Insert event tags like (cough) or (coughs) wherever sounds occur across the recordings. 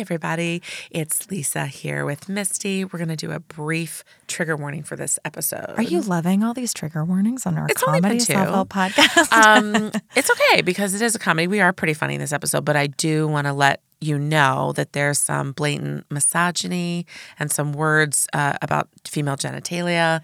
everybody. It's Lisa here with Misty. We're going to do a brief trigger warning for this episode. Are you loving all these trigger warnings on our It's comedy self-help (laughs) podcast? um, it's okay because it is a comedy. We are pretty funny in this episode, but I do want to let you know that there's some blatant misogyny and some words uh, about female genitalia.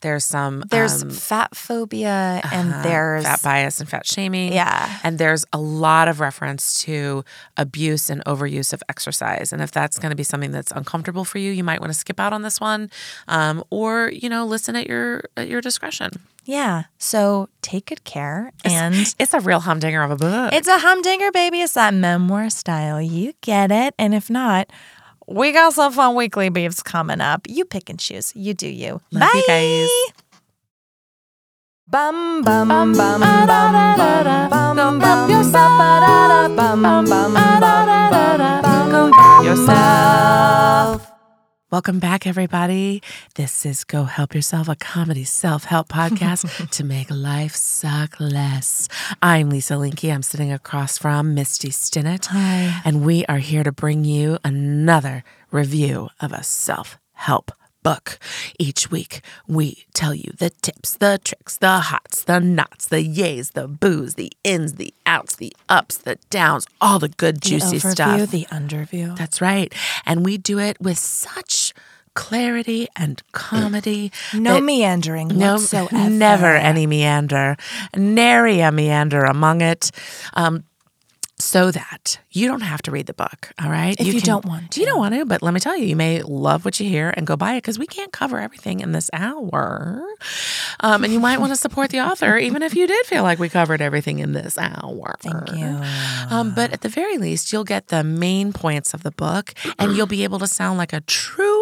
There's some there's um, fat phobia and uh, there's fat bias and fat shaming. Yeah. And there's a lot of reference to abuse and overuse of exercise. And if that's going to be something that's uncomfortable for you, you might want to skip out on this one, um, or you know, listen at your at your discretion. yeah. So take good care and It's a real humdinger of a book. it's a humdinger, baby. It's that memoir style. You get it. And if not, we got some fun weekly beefs coming up. You pick and choose. You do you. Love Bye. you guys. Bum bum bum bum bum bum bum bum yourself. Bum bum bum bum bum yourself. Welcome back, everybody. This is Go Help Yourself, a comedy self help podcast (laughs) to make life suck less. I'm Lisa Linky. I'm sitting across from Misty Stinnett. Hi. And we are here to bring you another review of a self help book. Each week, we tell you the tips, the tricks, the hots, the nots, the yays, the boos, the ins, the outs, the ups, the downs, all the good, juicy the overview, stuff. the underview. That's right. And we do it with such clarity and comedy. (clears throat) No meandering no, whatsoever. never any meander, nary a meander among it. Um, so that you don't have to read the book, all right? If you don't want You to. don't want to, but let me tell you, you may love what you hear and go buy it because we can't cover everything in this hour. Um, and you might want to support the author, even if you did feel like we covered everything in this hour. Thank you. Um, but at the very least, you'll get the main points of the book and you'll be able to sound like a true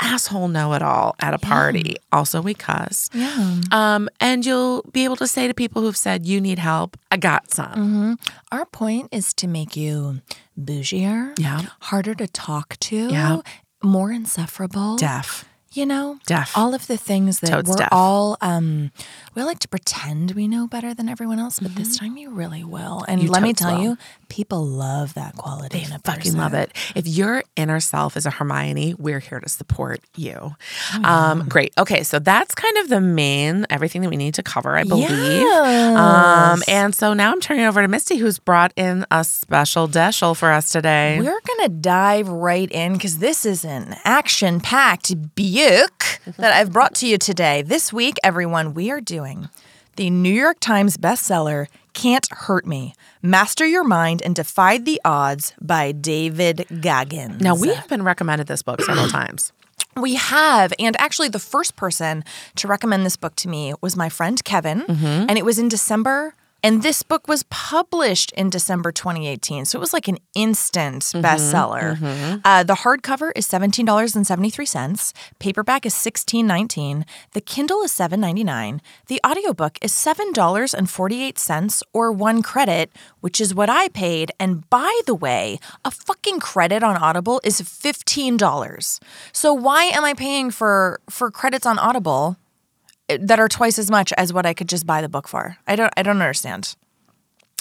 asshole know it all at a party. Also, we cuss. Yeah. Um, and you'll be able to say to people who've said, You need help, I got some. Our point is to make you bougier, Yeah. harder to talk to, Yeah. more insufferable. Deaf. You know, Deaf. all of the things that Totes we're deaf. all um we like to pretend we know better than everyone else, but this time you really will. And Mm-hmm. You let me tell will. you, people love that quality in a Fucking person. love it. If your inner self is a Hermione, we're here to support you. Oh, Um, great. Okay, so that's kind of the main everything that we need to cover, I believe. Yes. Um, and so now I'm turning over to Misty, who's brought in a special deschel for us today. We're gonna dive right in because this is an action-packed book that I've brought to you today. This week, everyone, we are doing the New York Times bestseller "Can't Hurt Me: Master Your Mind and Defy the Odds" by David Goggins. Now we have been recommended this book several (clears throat) times. We have, and actually, the first person to recommend this book to me was my friend Kevin, mm-hmm. and it was in December. And this book was published in December 2018. So it was like an instant bestseller. Uh, the hardcover is $17.73. Paperback is $16.19. The Kindle is $7.99. The audiobook is $7.48 or one credit, which is what I paid. And by the way, a fucking credit on Audible is $15. So why am I paying for for credits on Audible that are twice as much as what I could just buy the book for? I don't I don't understand.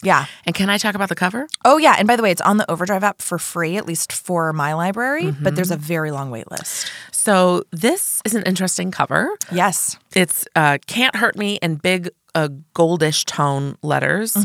Yeah. And can I talk about the cover? Oh yeah, and by the way, it's on the Overdrive app for free, at least for my library, but there's a very long wait list. So this is an interesting cover. Yes. It's uh, "Can't Hurt Me" in big, uh, goldish tone letters,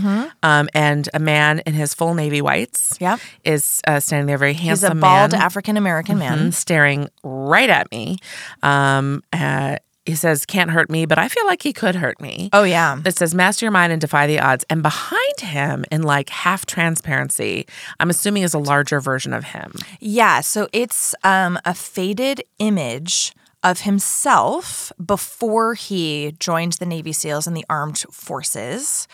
um, and a man in his full navy whites. Yeah, is uh, standing there, very He's handsome a bald African American man. mhm, staring right at me. Um, uh, he says, "Can't hurt me," but I feel like he could hurt me. Oh yeah. It says master your mind and defy the odds. And behind him, in like half transparency, I'm assuming is a larger version of him. Yeah, so it's um, a faded image of himself before he joined the Navy SEALs and the armed forces.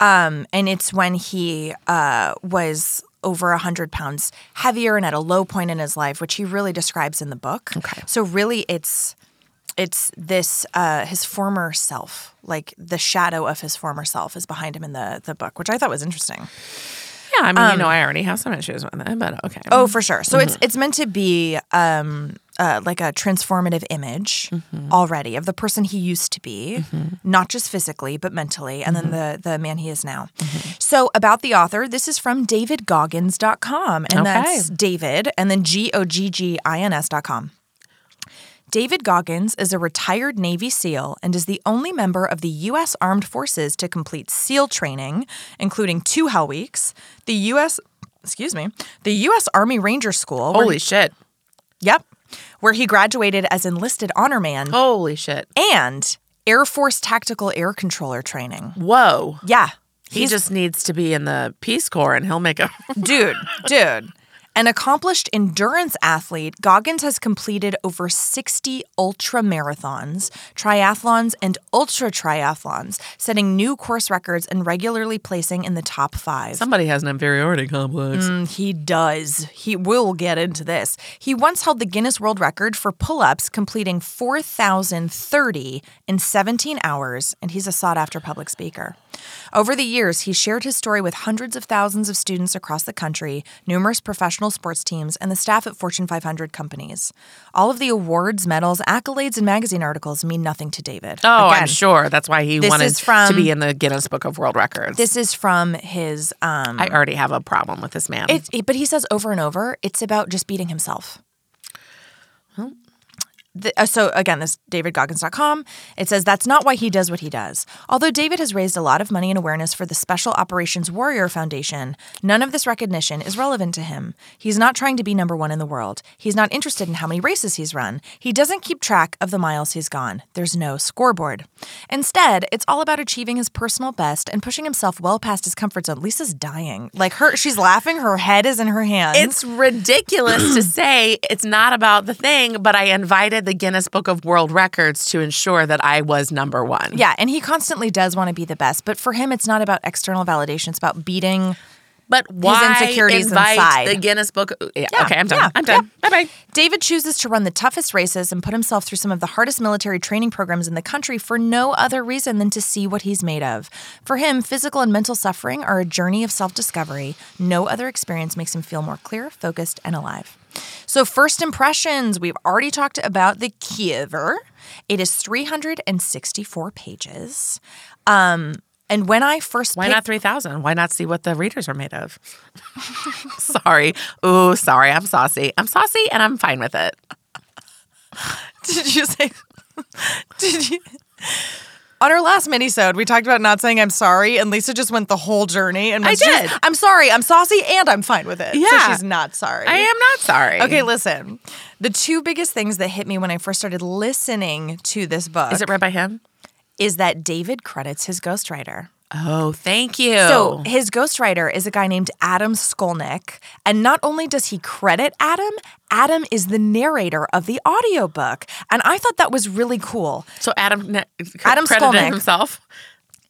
Um, and it's when he uh, was over 100 pounds heavier and at a low point in his life, which he really describes in the book. Okay. So really it's it's this uh, his former self, like the shadow of his former self is behind him in the the book, which I thought was interesting. Yeah, I mean, you know, I already have some issues with it, but okay. Um, Oh, for sure. So it's it's meant to be um, uh, like a transformative image already of the person he used to be, not just physically but mentally, and then the the man he is now. So about the author, this is from DavidGoggins.com, and Okay. that's David, and then G O G G I N S.com. David Goggins is a retired Navy SEAL and is the only member of the U.S. Armed Forces to complete SEAL training, including two Hell Weeks, the U.S. Excuse me, the U.S. Army Ranger School. where- Holy shit. yep, where he graduated as enlisted honor man Holy shit. and Air Force Tactical Air Controller training. Whoa. Yeah, He just needs to be in the Peace Corps and he'll make a. dude, dude. An accomplished endurance athlete, Goggins has completed over 60 ultra marathons, triathlons, and ultra triathlons, setting new course records and regularly placing in the top five. Somebody has an inferiority complex. Mm, He does. He will get into this. He once held the Guinness World Record for pull ups, completing 4,030 in 17 hours, and he's a sought after public speaker. Over the years, he shared his story with hundreds of thousands of students across the country, numerous professional sports teams, and the staff at Fortune 500 companies. All of the awards, medals, accolades, and magazine articles mean nothing to David. Oh, I'm sure. That's why he wanted from- to be in the Guinness Book of World Records. This is from his um, I already have a problem with this man. It- but he says over and over, it's about just beating himself. The, uh, so again, this davidgoggins.com. It says that's not why he does what he does. Although David has raised a lot of money and awareness for the Special Operations Warrior Foundation, none of this recognition is relevant to him. He's not trying to be number one in the world. He's not interested in how many races he's run. He doesn't keep track of the miles he's gone. There's no scoreboard. Instead, it's all about achieving his personal best and pushing himself well past his comfort zone. Lisa's dying. Like her, she's laughing. Her head is in her hands. it's ridiculous to (clears throat) say it's not about the thing, but I invited the Guinness Book of World Records to ensure that I was number one. Yeah, and he constantly does want to be the best, but for him, it's not about external validation. It's about beating. But why insecurities invite inside. the Guinness Book? Yeah, Yeah, okay, I'm done. yeah, I'm done. Bye bye. David chooses to run the toughest races and put himself through some of the hardest military training programs in the country for no other reason than to see what he's made of. For him, physical and mental suffering are a journey of self discovery. No other experience makes him feel more clear, focused, and alive. So, first impressions we've already talked about the Kiever. It is 364 pages. Um, and when I first Why picked- not 3,000? Why not see what the readers are made of? (laughs) sorry. Ooh, sorry. I'm saucy. I'm saucy and I'm fine with it. (laughs) Did you say? (laughs) Did you? On our last minisode, we talked about not saying I'm sorry, and Lisa just went the whole journey and I was just, did. I'm sorry, I'm saucy, and I'm fine with it. so Yeah. she's not sorry. I am not sorry. Okay, listen. The two biggest things that hit me when I first started listening to this book Is it read by him? is that David credits his ghostwriter. Oh, thank you. So his ghostwriter is a guy named Adam Skolnick. And not only does he credit Adam, Adam is the narrator of the audiobook. And I thought that was really cool. So Adam, ne- Adam credited Skolnick. himself.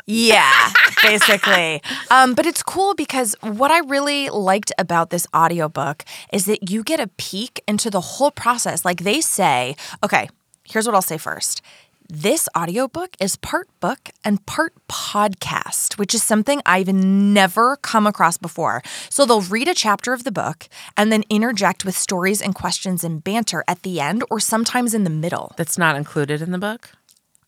Yeah, basically. (laughs) Um, but it's cool because what I really liked about this audiobook is that you get a peek into the whole process. Like they say, okay, here's what I'll say first. This audiobook is part book and part podcast, which is something I've never come across before. So they'll read a chapter of the book and then interject with stories and questions and banter at the end or sometimes in the middle. That's not included in the book.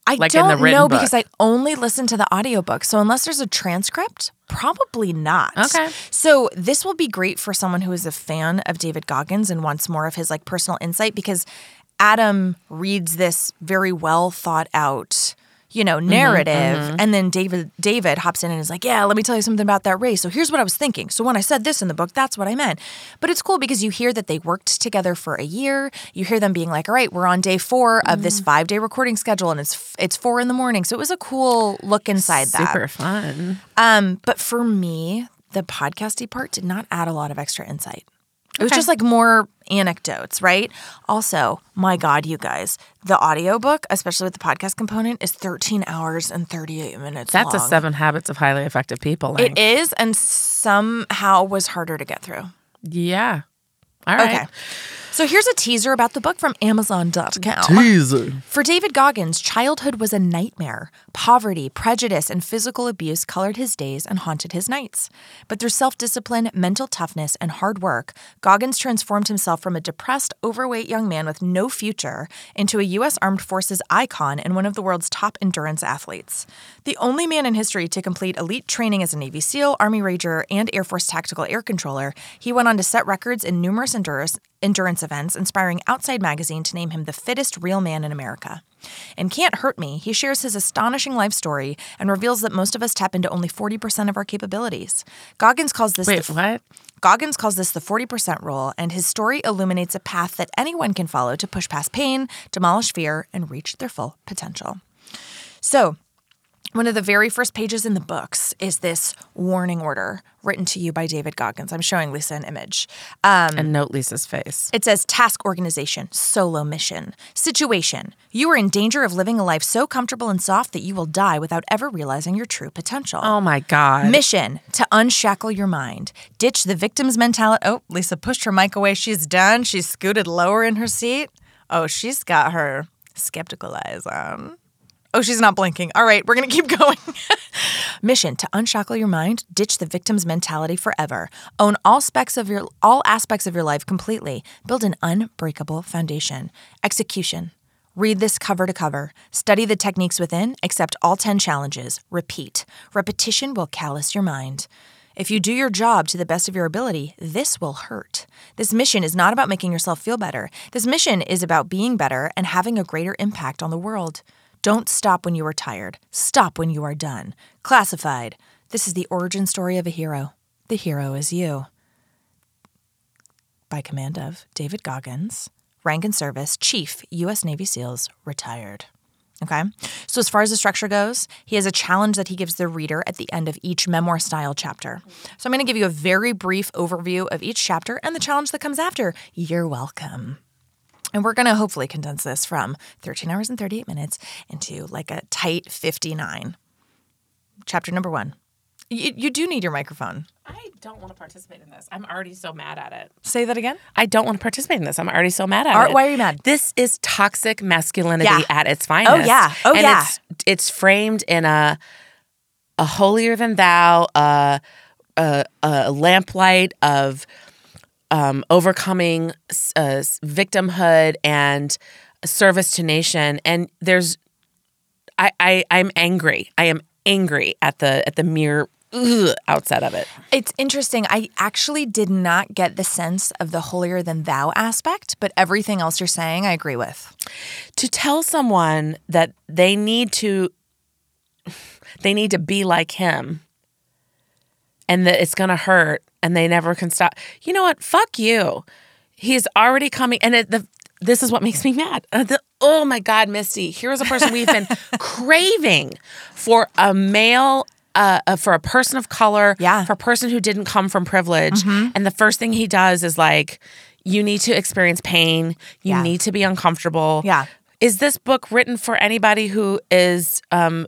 I Like in don't know book. because I only listen to the audiobook. So unless there's a transcript, probably not. Okay. So this will be great for someone who is a fan of David Goggins and wants more of his like personal insight because Adam reads this very well thought out you know Mm-hmm, narrative and then David David hops in and is like yeah let me tell you something about that race. So here's what I was thinking. So when I said this in the book that's what I meant. But it's cool because you hear that they worked together for a year. You hear them being like all right we're on day 4 of Mm-hmm. this 5 day recording schedule and it's it's 4 in the morning. So it was a cool look inside that. Super fun. um, but for me, the podcasty part did not add a lot of extra insight. It was Okay. just like more anecdotes, right? Also, my God, you guys, the audiobook, especially with the podcast component, is 13 hours and 38 minutes. That's a seven habits of highly effective people. It is, and somehow was harder to get through. Yeah. All right. Okay. So here's a teaser about the book from Amazon.com. Teaser. For David Goggins, childhood was a nightmare. Poverty, prejudice, and physical abuse colored his days and haunted his nights. But through self discipline, mental toughness, and hard work, Goggins transformed himself from a depressed, overweight young man with no future into a U.S. Armed Forces icon and one of the world's top endurance athletes. The only man in history to complete elite training as a Navy SEAL, Army Ranger, and Air Force Tactical Air Controller, he went on to set records in numerous endurance, endurance events, inspiring Outside Magazine to name him the fittest real man in America. In Can't Hurt Me, he shares his astonishing life story and reveals that most of us tap into only 40% of our capabilities. Goggins calls this Wait, the, what? Goggins calls this the 40% rule, and his story illuminates a path that anyone can follow to push past pain, demolish fear, and reach their full potential. So, one of the very first pages in the books is this warning order written to you by David Goggins. I'm showing Lisa an image. Um, And note Lisa's face. it says task organization, solo mission, situation. You are in danger of living a life so comfortable and soft that you will die without ever realizing your true potential. Oh my God. Mission to unshackle your mind. Ditch the victim's mentality. Oh, Lisa pushed her mic away. She's done. She's scooted lower in her seat. Oh, she's got her skeptical eyes on. Oh, she's not blinking. All right, we're going to keep (laughs) going. Mission to unshackle your mind, ditch the victim's mentality forever. Own all aspects of your all aspects of your life completely. Build an unbreakable foundation. Execution. Read this cover to cover. Study the techniques within, accept all 10 challenges. Repeat. Repetition will callous your mind. If you do your job to the best of your ability, this will hurt. This mission is not about making yourself feel better. This mission is about being better and having a greater impact on the world. Don't stop when you are tired. Stop when you are done. Classified. This is the origin story of a hero. The hero is you. By command of David Goggins, rank and service, Chief, U.S. Navy SEALs, retired. Okay. So, as far as the structure goes, he has a challenge that he gives the reader at the end of each memoir style chapter. So, I'm going to give you a very brief overview of each chapter and the challenge that comes after. You're welcome. And we're going to hopefully condense this from 13 hours and 38 minutes into like a tight 59. Chapter number one. You, you do need your microphone. I don't want to participate in this. I'm already so mad at it. Say that again. I don't want to participate in this. I'm already so mad at Are- it. why are you mad? This is toxic masculinity Yeah. at its finest. Oh yeah. Oh, and yeah. It's, it's framed in a a holier than thou, uh, a, a lamplight of um, overcoming uh, victimhood and service to nation. And there's, I, I, I'm angry. I am angry at the at the mere ugh, outset of it. It's interesting. I actually did not get the sense of the holier than thou aspect, but everything else you're saying, I agree with. to tell someone that they need to they need to be like him and that it's going to hurt and they never can stop. You know what? Fuck you. He's already coming and it, the this is what makes me mad. Uh, the, oh my god misty here's a person we've been (laughs) craving for a male uh, uh, for a person of color, Yeah. for a person who didn't come from privilege, and the first thing he does is like, you need to experience pain, you Yeah. need to be uncomfortable, Yeah. is this book written for anybody who is um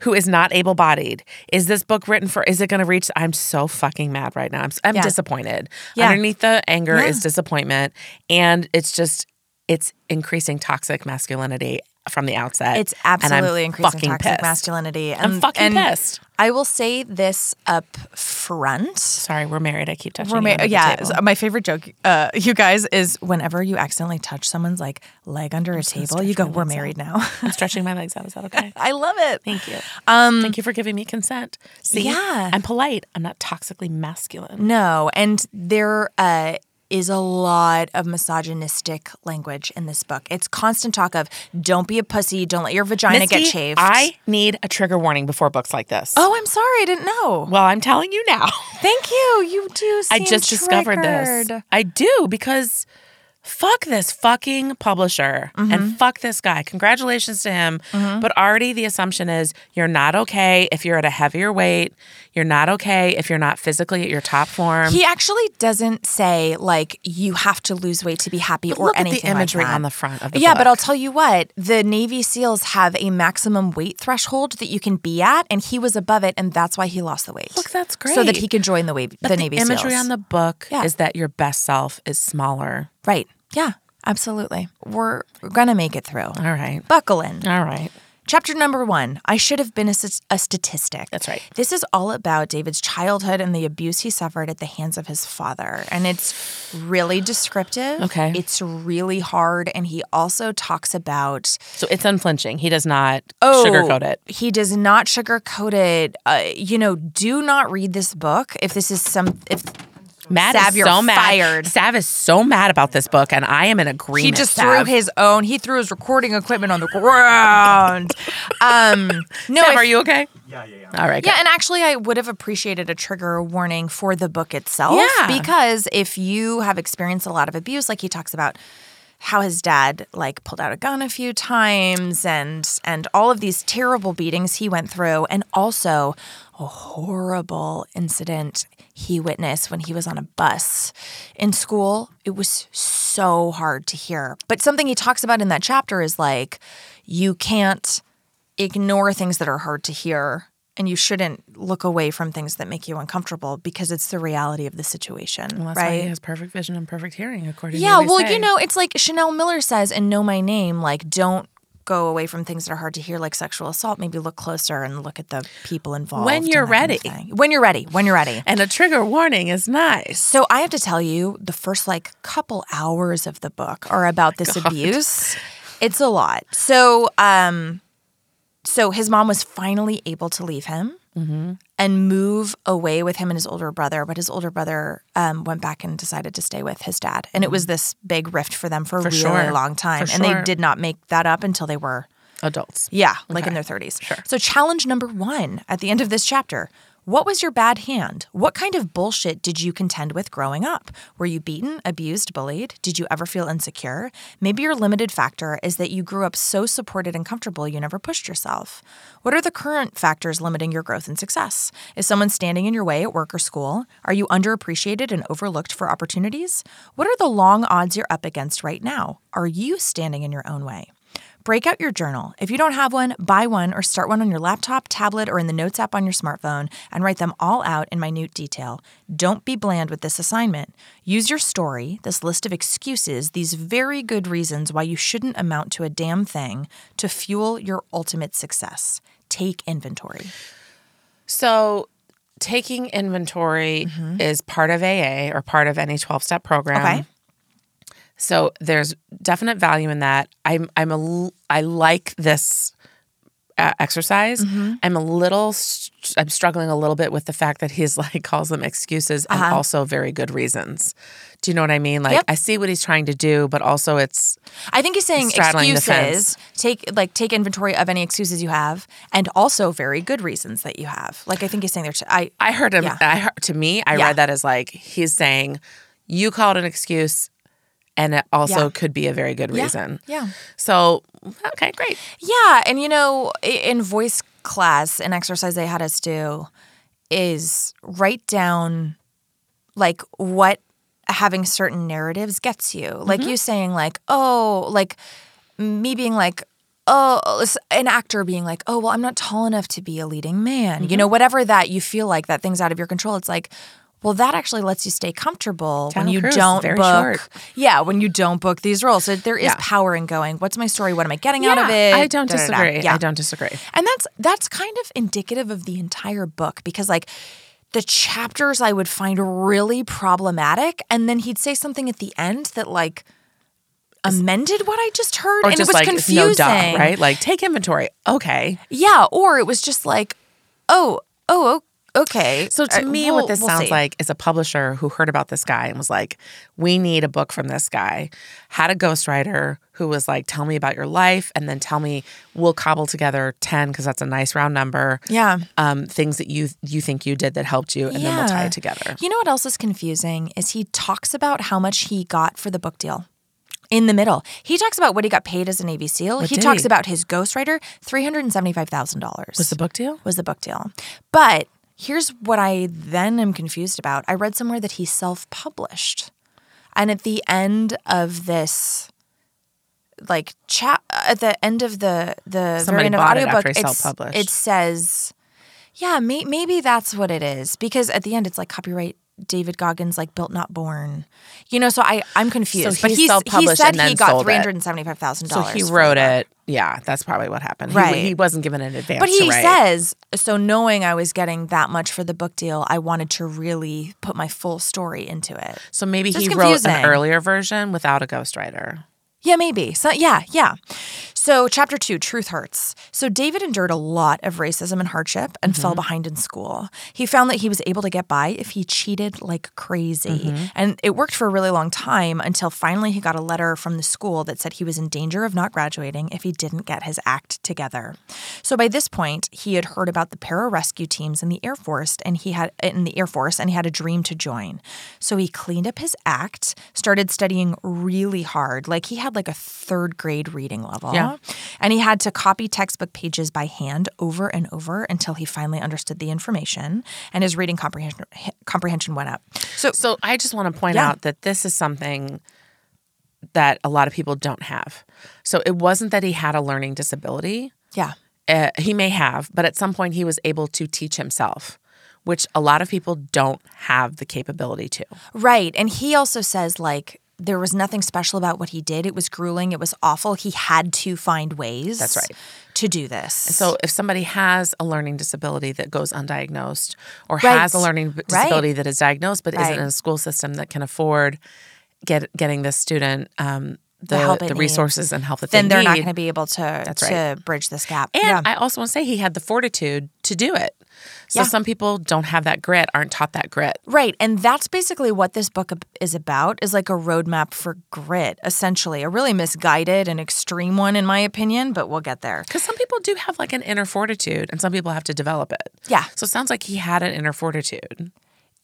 who is not able-bodied? Is this book written for is it going to reach I'm so fucking mad right now. I'm I'm Yeah. disappointed. Yeah. Underneath the anger Yeah. is disappointment and it's just it's increasing toxic masculinity from the outset. It's absolutely increasing fucking toxic pissed. masculinity. I'm And- fucking and pissed. I will say this up front. Sorry, we're married. I keep touching We're you ma- the yeah, my favorite joke, uh, you guys, is whenever you accidentally touch someone's like leg under a table, you go, "We're legs out." married now." I'm stretching my legs out. Is that okay? (laughs) I love it. Thank you. Um, Thank you for giving me consent. See, Yeah. I'm polite. I'm not toxically masculine. No, and there uh, is a lot of misogynistic language in this book. It's constant talk of "Don't be a pussy," "Don't let your vagina Misty, get chafed." I need a trigger warning before books like this. oh, I'm sorry, I didn't know. well, I'm telling you now. Thank you. You do. (laughs) I just discovered this. I do because fuck this fucking publisher Mm-hmm. and fuck this guy. Congratulations to him. But already the assumption is you're not okay if you're at a heavier weight. You're not okay if you're not physically at your top form. He actually doesn't say like you have to lose weight to be happy or Look at the anything like imagery that. on the front of the yeah, but. I'll tell you what, the Navy SEALs have a maximum weight threshold that you can be at, and he was above it, and that's why he lost the weight. Look, that's great. So that he could join the, wa- But the the Navy imagery SEAls. on the book Yeah. is that your best self is smaller Right. Yeah, absolutely. We're going to make it through. All right. Buckle in. All right. Chapter number one I should have been a statistic. That's right. This is all about David's childhood and the abuse he suffered at the hands of his father. And it's really descriptive. Okay. It's really hard. And he also talks about So it's unflinching. He does not Oh, sugarcoat it. He does not sugarcoat it. Uh, you know, do not read this book if this is some if Matt Sav, is you're so mad. fired. Sav is so mad about this book, and I am in agreement. he just Sav. threw his own. He threw his recording equipment on the ground. um, no, Sav, I- are you okay? Yeah, yeah, yeah. All right. Yeah, and actually, I would have appreciated a trigger warning for the book itself. Yeah. Because if you have experienced a lot of abuse, like he talks about how his dad like pulled out a gun a few times and and all of these terrible beatings he went through and also a horrible incident he witnessed when he was on a bus in school. It was so hard to hear. But something he talks about in that chapter is like you can't ignore things that are hard to hear and you shouldn't look away from things that make you uncomfortable because it's the reality of the situation Well, right he has perfect vision and perfect hearing, according yeah well say. you know it's like chanel miller says in know my name like don't go away from things that are hard to hear like sexual assault maybe look closer and look at the people involved When you're that kind of ready. when you're ready when you're ready And a trigger warning is nice. so I have to tell you, the first like couple hours of the book are about this (laughs) abuse. It's a lot. So, um, so his mom was finally able to leave him Mm-hmm. And move away with him and his older brother, but his older brother um, went back and decided to stay with his dad, and it was this big rift for them for, a Mm-hmm. Really sure. long time, For and they did not make that up until they were Adults. yeah, like in their 30s. Sure. So, challenge number one at the end of this chapter What was your bad hand? What kind of bullshit did you contend with growing up? Were you beaten, abused, bullied? Did you ever feel insecure? Maybe your limited factor is that you grew up so supported and comfortable you never pushed yourself. What are the current factors limiting your growth and success? Is someone standing in your way at work or school? Are you underappreciated and overlooked for opportunities? What are the long odds you're up against right now? Are you standing in your own way? Break out your journal. If you don't have one, buy one or start one on your laptop, tablet, or in the Notes app on your smartphone and write them all out in minute detail. Don't be bland with this assignment. Use your story, this list of excuses, these very good reasons why you shouldn't amount to a damn thing, to fuel your ultimate success. Take inventory. So, taking inventory mm-hmm. is part of AA or part of any 12 step program. Okay. So, there's definite value in that. I'm, I'm a, I like this uh, exercise. Mm-hmm. I'm a little, st- I'm struggling a little bit with the fact that he's (laughs) like calls them excuses and also very good reasons. Do you know what I mean? Like, Uh-huh. Yep. I see what he's trying to do, but also it's, I think he's saying excuses. Take like take inventory of any excuses you have, and also very good reasons that you have. Like I think he's saying there. I I heard him. Yeah. I heard, to me, I Yeah. read that as like he's saying, you called an excuse, and it also Yeah. could be a very good reason. yeah. So okay, great. Yeah, and you know, in voice class, an exercise they had us do is write down like what having certain narratives gets you. Like mm-hmm. you saying like, "Oh, like me being like, oh, an actor being like, "Oh, well, I'm not tall enough to be a leading man." You mm-hmm. know, whatever that you feel like that thing's out of your control. It's like well, that actually lets you stay comfortable when you Cruise, don't book. short. Yeah, when you don't book these roles, so there is Yeah. power in going. What's my story? What am I getting out of it? I don't Da, da, da. disagree. Yeah. I don't disagree. And that's that's kind of indicative of the entire book because like the chapters I would find really problematic and then he'd say something at the end that like amended what I just heard Or and just it was like confusing. no duh, right? Like take inventory. Okay. Yeah, or it was just like, "Oh, oh, okay." So to Uh, me, we'll- what this we'll sounds see. like is a publisher who heard about this guy and was like, "We need a book from this guy." Had a ghostwriter who was like, "Tell me about your life, and then tell me we'll cobble together ten because that's a nice round number. Yeah. um, things that you you think you did that helped you, and then we'll tie it together." You know what else is confusing is he talks about how much he got for the book deal. In the middle, he talks about what he got paid as a Navy SEAL. he talks he? about his ghostwriter, three hundred and seventy-five thousand dollars. Was the book deal? was the book deal. But here's what I then am confused about. I read somewhere that he self-published. And at the end of this like chat at the end of the the Somebody very end of it audiobook it's- self-published. it says yeah may, maybe that's what it is because at the end it's like copyright David Goggins like Built Not Born. You know, so I I'm confused. So but he he's, he said and then he got three hundred and seventy five thousand So he wrote it. Yeah, that's probably what happened. Right. He, wasn't given an advance. But he says, so knowing I was getting that much for the book deal, I wanted to really put my full story into it. So maybe he it's wrote an earlier version without a ghostwriter. Yeah, maybe. So yeah, yeah. So chapter two, truth hurts. So David endured a lot of racism and hardship and mm-hmm. fell behind in school. He found that he was able to get by if he cheated like crazy. Mm-hmm. And it worked for a really long time until finally he got a letter from the school that said he was in danger of not graduating if he didn't get his act together. So by this point, he had heard about the pararescue teams in the Air Force and he had in the Air Force and he had a dream to join. So he cleaned up his act, started studying really hard. Like he had like a third grade reading level. Yeah. And he had to copy textbook pages by hand over and over until he finally understood the information and his reading comprehension comprehension went up. So So I just want to point Yeah. out that this is something that a lot of people don't have. So it wasn't that he had a learning disability. yeah. Uh, he may have, but at some point he was able to teach himself, which a lot of people don't have the capability to. Right. And he also says, like, there was nothing special about what he did. It was grueling. It was awful. He had to find ways. That's right. To do this. So if somebody has a learning disability that goes undiagnosed or Right. has a learning disability that is diagnosed but isn't in a school system that can afford get getting this student um, the, help the resources and help that then they they're not going to be able to That's to right. bridge this gap. And yeah. I also want to say he had the fortitude to do it. So Yeah. some people don't have that grit, aren't taught that grit. Right. And that's basically what this book is about is like a roadmap for grit, essentially. A really misguided and extreme one, in my opinion, but we'll get there. Because some people do have like an inner fortitude and some people have to develop it. Yeah. So it sounds like he had an inner fortitude.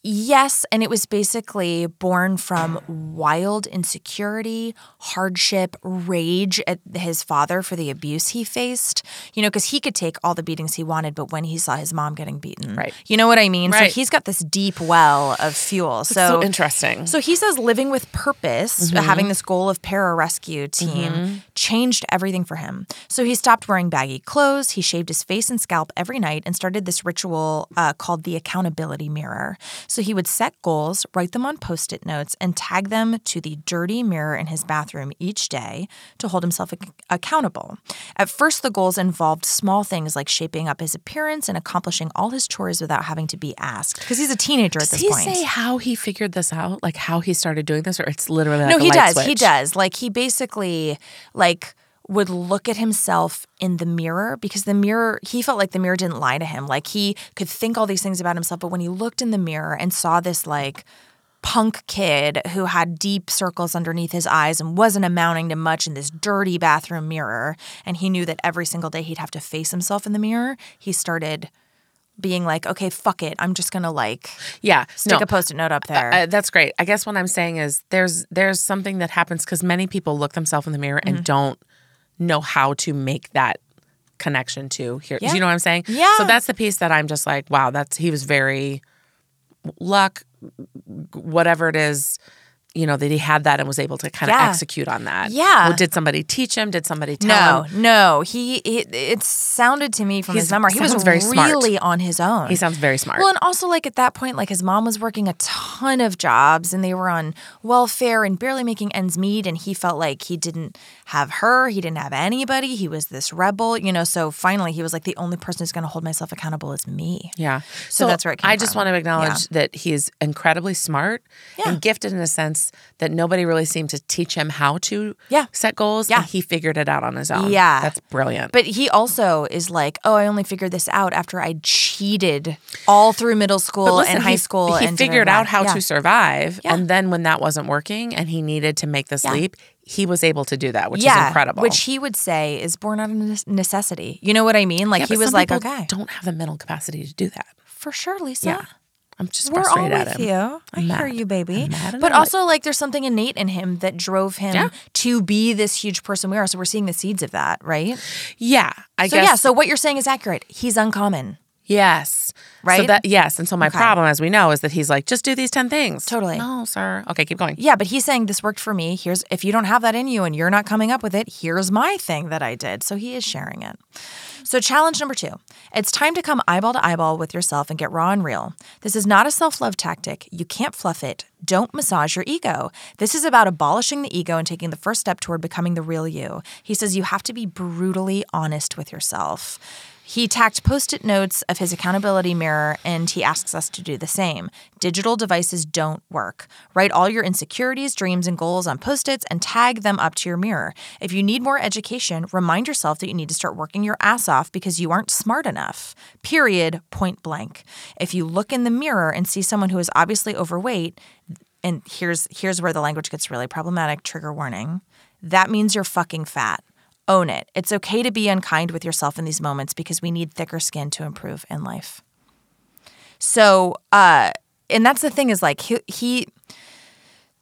Yes, and it was basically born from wild insecurity, hardship, rage at his father for the abuse he faced. You know, because he could take all the beatings he wanted, but when he saw his mom getting beaten, Right. You know what I mean? Right. So he's got this deep well of fuel. So, so interesting. So he says living with purpose, Mm-hmm. having this goal of pararescue team, changed everything for him. So he stopped wearing baggy clothes, he shaved his face and scalp every night, and started this ritual uh, called the accountability mirror. So he would set goals, write them on post it notes, and tag them to the dirty mirror in his bathroom each day to hold himself ac- accountable. At first, the goals involved small things like shaping up his appearance and accomplishing all his chores without having to be asked, because he's a teenager at Does this he point. say how he figured this out? Like how he started doing this, or it's literally like no, a he does. He does. Like he basically like would look at himself in the mirror because the mirror he felt like the mirror didn't lie to him. Like he could think all these things about himself, but when he looked in the mirror and saw this like punk kid who had deep circles underneath his eyes and wasn't amounting to much in this dirty bathroom mirror and he knew that every single day he'd have to face himself in the mirror, he started being like, okay, fuck it. I'm just going to like Yeah. stick no. a post-it note up there. Uh, that's great. I guess what I'm saying is there's there's something that happens because many people look themselves in the mirror Mm-hmm. and don't know how to make that connection to here. Do Yeah. you know what I'm saying? Yeah. So that's the piece that I'm just like, wow, that's he was very luck, whatever it is, you know, that he had that and was able to kind of Yeah. execute on that. Yeah. Well, did somebody teach him? Did somebody tell No, him? no. No. He it, it sounded to me from his He's- memoir he was very smart. really on his own. He sounds very smart. well, and also like at that point, like his mom was working a ton of jobs, and they were on welfare and barely making ends meet, and he felt like he didn't have her, he didn't have anybody. He was this rebel, you know. So finally, he was like, the only person who's going to hold myself accountable is me. Yeah. So that's where it came I just want to acknowledge Yeah. that he is incredibly smart Yeah. and gifted in a sense that nobody really seemed to teach him how to Yeah. set goals. Yeah. And he figured it out on his own. Yeah. That's brilliant. But he also is like, oh, I only figured this out after I cheated all through middle school listen, and high he, school. He and figured out how yeah. to survive. Yeah. And then when that wasn't working and he needed to make this leap, he was able to do that, which yeah, is incredible. Which he would say is born out of necessity. You know what I mean? Like Yeah, he was like, okay, don't have the mental capacity to do that. for sure, Lisa. Yeah. I'm just We're all with at him. you. I I'm hear mad. you, baby. I'm mad and But also, like, there's something innate in him that drove him Yeah. to be this huge person we are. So we're seeing the seeds of that, right? Yeah. I so guess yeah. So what you're saying is accurate. He's uncommon. Yes. Right. So that yes, and so my Okay. problem, as we know, is that he's like, just do these ten things. Totally. No, sir. Okay, keep going. Yeah, but he's saying this worked for me. Here's if you don't have that in you and you're not coming up with it, here's my thing that I did. So he is sharing it. So challenge number 2. It's time to come eyeball to eyeball with yourself and get raw and real. This is not a self-love tactic. You can't fluff it. Don't massage your ego. This is about abolishing the ego and taking the first step toward becoming the real you. He says you have to be brutally honest with yourself. He tacked post it notes of his accountability mirror and he asks us to do the same. Digital devices don't work. Write all your insecurities, dreams, and goals on post its and tag them up to your mirror. If you need more education, remind yourself that you need to start working your ass off because you aren't smart enough. Period, point blank. If you look in the mirror and see someone who is obviously overweight, and here's here's where the language gets really problematic, trigger warning. That means you're fucking fat. Own it. It's okay to be unkind with yourself in these moments because we need thicker skin to improve in life. So, uh, and that's the thing is like he, he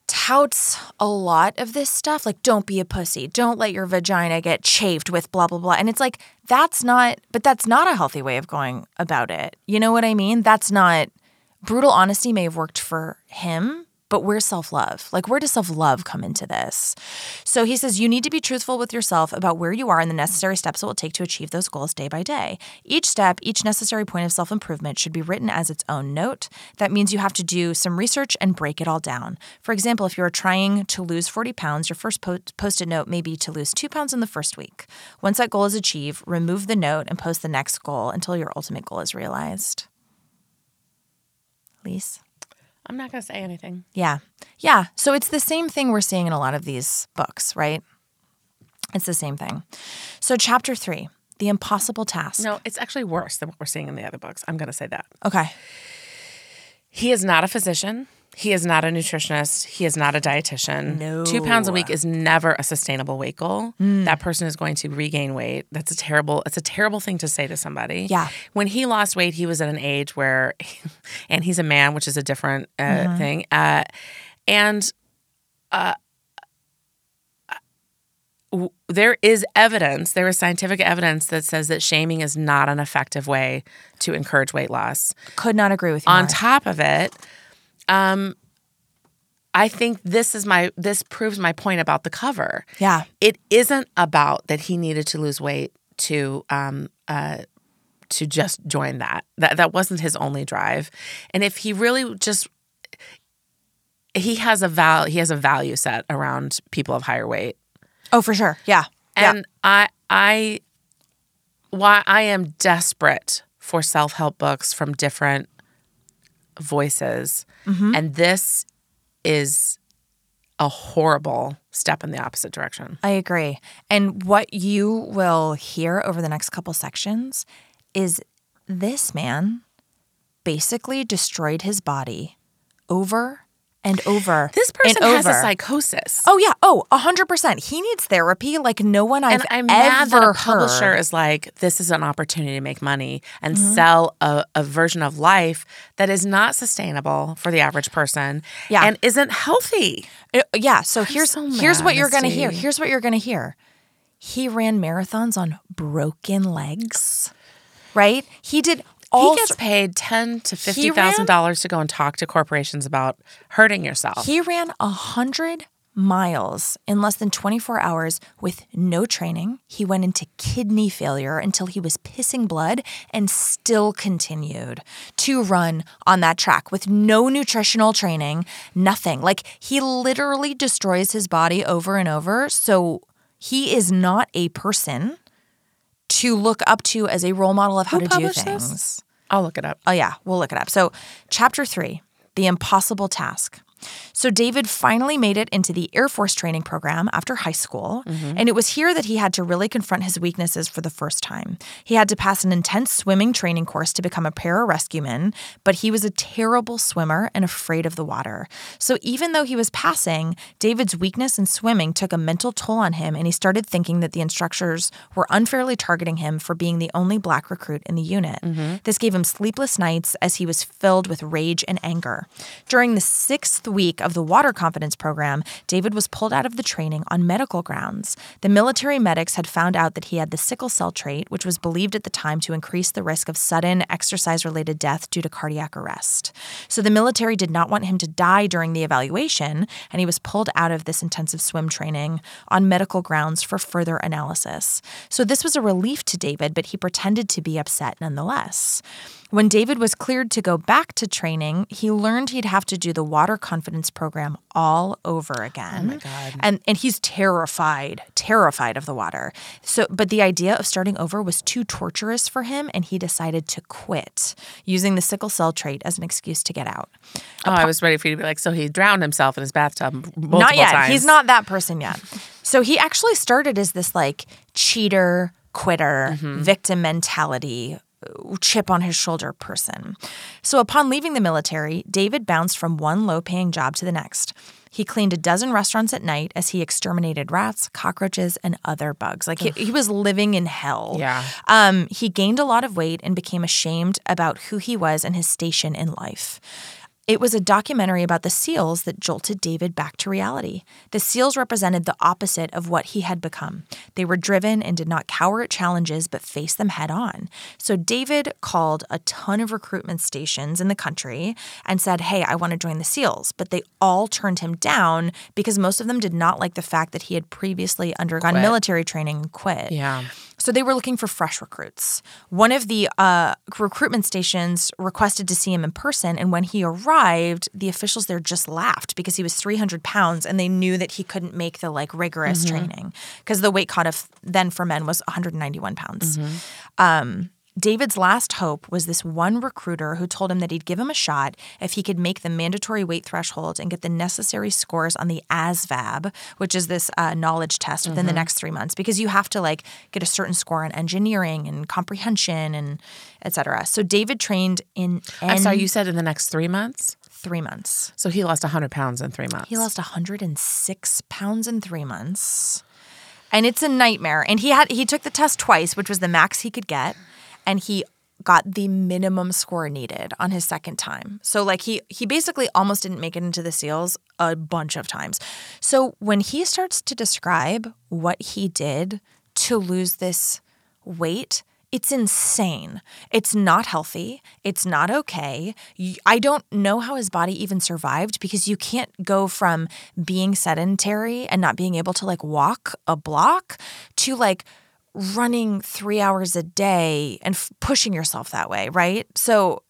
touts a lot of this stuff. Like don't be a pussy. Don't let your vagina get chafed with blah blah blah. And it's like that's not but that's not a healthy way of going about it. You know what i mean? That's not brutal honesty may have worked for him but where's self-love? Like where does self-love come into this? So he says you need to be truthful with yourself about where you are and the necessary steps it will take to achieve those goals day by day. Each step each necessary point of self-improvement should be written as its own note. That means you have to do some research and break it all down. For example if you are trying to lose 40 pounds your first post-it note may be to lose two pounds in the first week. Once that goal is achieved remove the note and post the next goal until your ultimate goal is realized. Lise? I'm not gonna say anything. Yeah. Yeah. So it's the same thing we're seeing in a lot of these books, right? It's the same thing. So, chapter three, the impossible task. No, it's actually worse than what we're seeing in the other books. I'm gonna say that. Okay. He is not a physician. He is not a nutritionist. He is not a dietitian. No. Two pounds a week is never a sustainable weight goal. That person is going to regain weight. That's a terrible, it's a terrible thing to say to somebody. Yeah. When he lost weight, he was at an age where, (laughs) and he's a man, which is a different uh, thing. Uh, and uh, w- there is evidence, there is scientific evidence that says that shaming is not an effective way to encourage weight loss Could not agree with you. on more. top of it um i think this is my this proves my point about the cover Yeah. it isn't about that he needed to lose weight to um uh to just join that that that wasn't his only drive and if he really just he has a val he has a value set around people of higher weight Oh, for sure. Yeah. Yeah. and I I why I am desperate for self-help books from different voices. Mm-hmm. And this is a horrible step in the opposite direction. I agree. And what you will hear over the next couple sections is this man basically destroyed his body over and over. This person has a psychosis. Oh yeah. Oh, a hundred percent. He needs therapy like no one I've and I'm mad that ever a publisher heard. is like, this is an opportunity to make money and Mm-hmm. sell a, a version of life that is not sustainable for the average person Yeah. and isn't healthy. Uh, yeah. So here's so here's what you're gonna hear. Here's what you're gonna hear. He ran marathons on broken legs. Right? He did all he gets paid ten to fifty thousand dollars to go and talk to corporations about hurting yourself. He ran a hundred miles in less than 24 hours with no training. He went into kidney failure until he was pissing blood and still continued to run on that track with no nutritional training, nothing. Like he literally destroys his body over and over. So he is not a person to look up to as a role model of how Who to do published this? things. I'll look it up. Oh, yeah, we'll look it up. So, chapter three The Impossible Task. So, David finally made it into the Air Force training program after high school. Mm-hmm. And it was here that he had to really confront his weaknesses for the first time. He had to pass an intense swimming training course to become a pararescueman, but he was a terrible swimmer and afraid of the water. So, even though he was passing, David's weakness in swimming took a mental toll on him, and he started thinking that the instructors were unfairly targeting him for being the only black recruit in the unit. Mm-hmm. This gave him sleepless nights as he was filled with rage and anger. During the sixth week of the water confidence program, David was pulled out of the training on medical grounds. The military medics had found out that he had the sickle cell trait, which was believed at the time to increase the risk of sudden exercise related death due to cardiac arrest. So the military did not want him to die during the evaluation, and he was pulled out of this intensive swim training on medical grounds for further analysis. So this was a relief to David, but he pretended to be upset nonetheless. When David was cleared to go back to training, he learned he'd have to do the water confidence program all over again. Oh my God. And and he's terrified, terrified of the water. So but the idea of starting over was too torturous for him and he decided to quit, using the sickle cell trait as an excuse to get out. Oh, I was ready for you to be like, so he drowned himself in his bathtub multiple not yet. times. He's not that person yet. So he actually started as this like cheater, quitter, Mm-hmm. victim mentality, chip on his shoulder person. So upon leaving the military, David bounced from one low paying job to the next. He cleaned a dozen restaurants at night as he exterminated rats, cockroaches, and other bugs. Like he, he was living in hell. Yeah. Um, he gained a lot of weight and became ashamed about who he was and his station in life. It was a documentary about the SEALs that jolted David back to reality. The SEALs represented the opposite of what he had become. They were driven and did not cower at challenges, but faced them head on. So David called a ton of recruitment stations in the country and said, Hey, I want to join the SEALs. But they all turned him down because most of them did not like the fact that he had previously undergone Quit. military training and quit. Yeah. So they were looking for fresh recruits. One of the uh, recruitment stations requested to see him in person, and when he arrived, the officials there just laughed because he was 300 pounds, and they knew that he couldn't make the like rigorous training because the weight cutoff then for men was 191 pounds. Um, David's last hope was this one recruiter who told him that he'd give him a shot if he could make the mandatory weight threshold and get the necessary scores on the ASVAB, which is this uh, knowledge test within the next three months, because you have to like get a certain score on engineering and comprehension and et cetera. So David trained in I'm sorry, you said in the next three months? three months. So he lost 100 pounds in three months. He lost 106 pounds in three months. And it's a nightmare. And he had he took the test twice, which was the max he could get, and he got the minimum score needed on his second time. So like he he basically almost didn't make it into the seals a bunch of times. So when he starts to describe what he did to lose this weight, it's insane. It's not healthy. It's not okay. I don't know how his body even survived because you can't go from being sedentary and not being able to like walk a block to like running three hours a day and f- pushing yourself that way, right? So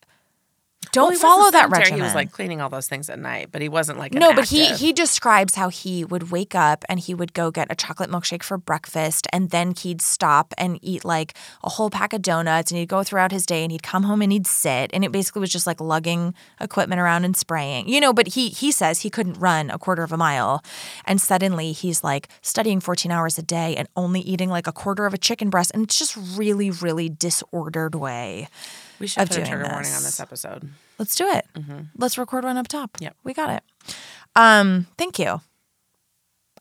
don't Well, follow that regimen. He was like cleaning all those things at night, but he wasn't like an No, but he he describes how he would wake up and he would go get a chocolate milkshake for breakfast and then he'd stop and eat like a whole pack of donuts and he'd go throughout his day and he'd come home and he'd sit and it basically was just like lugging equipment around and spraying. You know, but he he says he couldn't run a quarter of a mile and suddenly he's like studying 14 hours a day and only eating like a quarter of a chicken breast and it's just really really disordered way. We should of put a trigger warning on this. this episode. Let's do it. Let's record one up top. Yep. We got it. Um, thank you.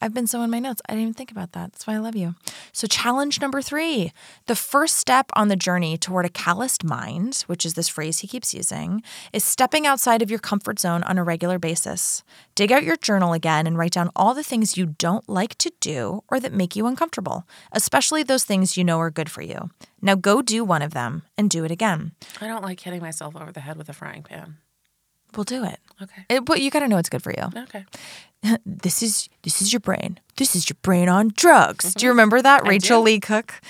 I've been so in my notes. I didn't even think about that. That's why I love you. So, challenge number three the first step on the journey toward a calloused mind, which is this phrase he keeps using, is stepping outside of your comfort zone on a regular basis. Dig out your journal again and write down all the things you don't like to do or that make you uncomfortable, especially those things you know are good for you. Now, go do one of them and do it again. I don't like hitting myself over the head with a frying pan. We'll do it. Okay. It, but you got to know it's good for you. Okay. (laughs) this is this is your brain. This is your brain on drugs. Do you remember that Rachael do. Leigh Cook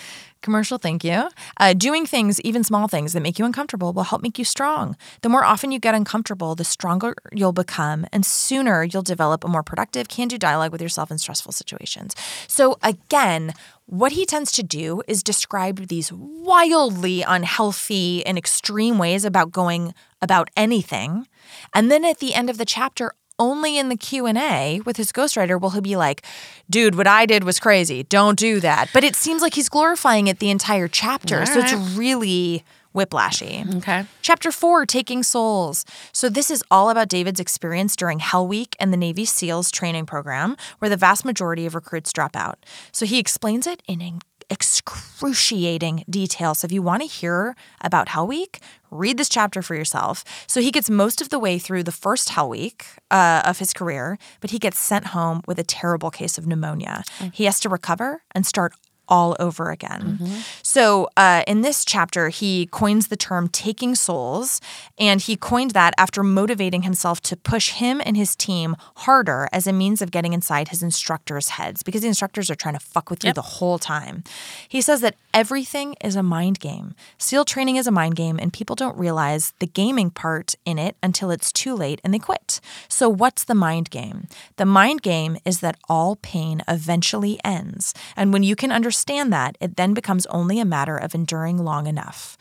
commercial? Thank you. Uh, doing things, even small things that make you uncomfortable, will help make you strong. The more often you get uncomfortable, the stronger you'll become, and sooner you'll develop a more productive, can-do dialogue with yourself in stressful situations. So again. What he tends to do is describe these wildly unhealthy and extreme ways about going about anything. And then at the end of the chapter, only in the q&a with his ghostwriter will he be like dude what i did was crazy don't do that but it seems like he's glorifying it the entire chapter so it's really whiplashy Okay. Chapter four, Taking Souls. So, this is all about David's experience during Hell Week and the Navy SEALs training program, where the vast majority of recruits drop out. So, he explains it in excruciating detail. So if you want to hear about Hell Week, read this chapter for yourself. So he gets most of the way through the first Hell Week uh, of his career, but he gets sent home with a terrible case of pneumonia. He has to recover and start all over again. So, uh, in this chapter, he coins the term taking souls, and he coined that after motivating himself to push him and his team harder as a means of getting inside his instructors' heads because the instructors are trying to fuck with you the whole time. He says that everything is a mind game. SEAL training is a mind game, and people don't realize the gaming part in it until it's too late and they quit. So, what's the mind game? The mind game is that all pain eventually ends. And when you can understand that, it then becomes only a matter of enduring long enough.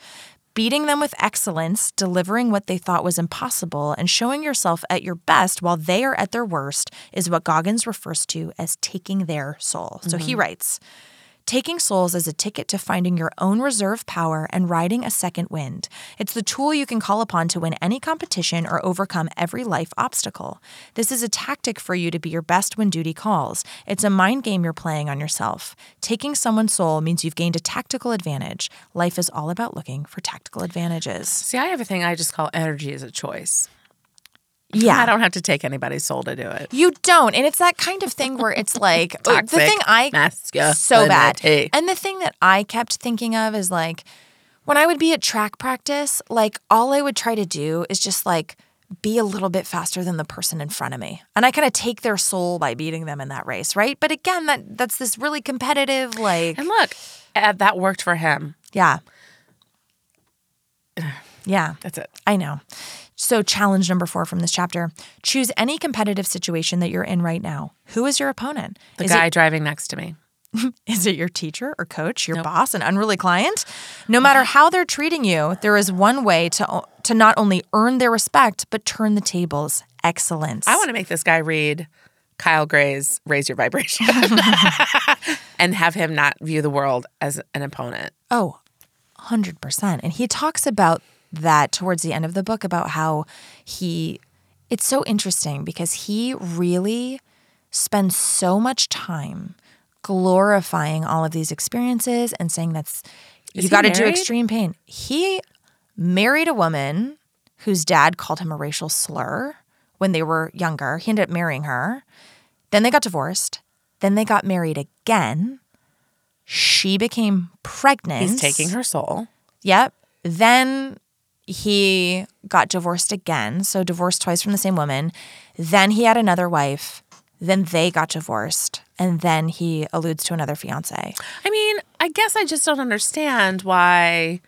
Beating them with excellence, delivering what they thought was impossible, and showing yourself at your best while they are at their worst is what Goggins refers to as taking their soul. So he mm-hmm. writes, Taking souls is a ticket to finding your own reserve power and riding a second wind. It's the tool you can call upon to win any competition or overcome every life obstacle. This is a tactic for you to be your best when duty calls. It's a mind game you're playing on yourself. Taking someone's soul means you've gained a tactical advantage. Life is all about looking for tactical advantages. See, I have a thing I just call energy as a choice. Yeah. I don't have to take anybody's soul to do it. You don't. And it's that kind of thing where it's like (laughs) uh, the thing I so bad. And the thing that I kept thinking of is like when I would be at track practice, like all I would try to do is just like be a little bit faster than the person in front of me. And I kind of take their soul by beating them in that race, right? But again, that that's this really competitive like And look, uh, that worked for him. yeah. (sighs) Yeah. That's it. I know. So, challenge number four from this chapter choose any competitive situation that you're in right now. Who is your opponent? The is, guy it, driving next to me. (laughs) is it your teacher or coach, your boss, an unruly client? No matter how they're treating you, there is one way to, to not only earn their respect, but turn the tables. Excellence. I want to make this guy read Kyle Gray's Raise Your Vibration (laughs) and have him not view the world as an opponent. Oh, 100%. And he talks about that towards the end of the book about how he, it's so interesting because he really spends so much time glorifying all of these experiences and saying that's, Is you got to do extreme pain. He married a woman whose dad called him a racial slur when they were younger. He ended up marrying her. Then they got divorced. Then they got married again. She became pregnant. He's taking her soul. Yep. Then he got divorced again. So divorced twice from the same woman. Then he had another wife. Then they got divorced. And then he alludes to another fiance. I mean, I guess I just don't understand why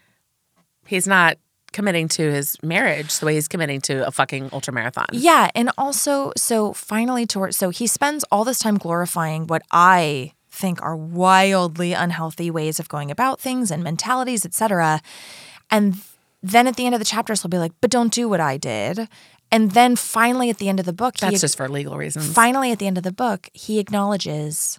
he's not committing to his marriage the way he's committing to a fucking ultra marathon. Yeah. And also, so finally, towards so he spends all this time glorifying what I think are wildly unhealthy ways of going about things and mentalities, etc. And then at the end of the chapters, he'll be like, but don't do what I did. And then finally at the end of the book, he That's just for legal reasons. finally at the end of the book, he acknowledges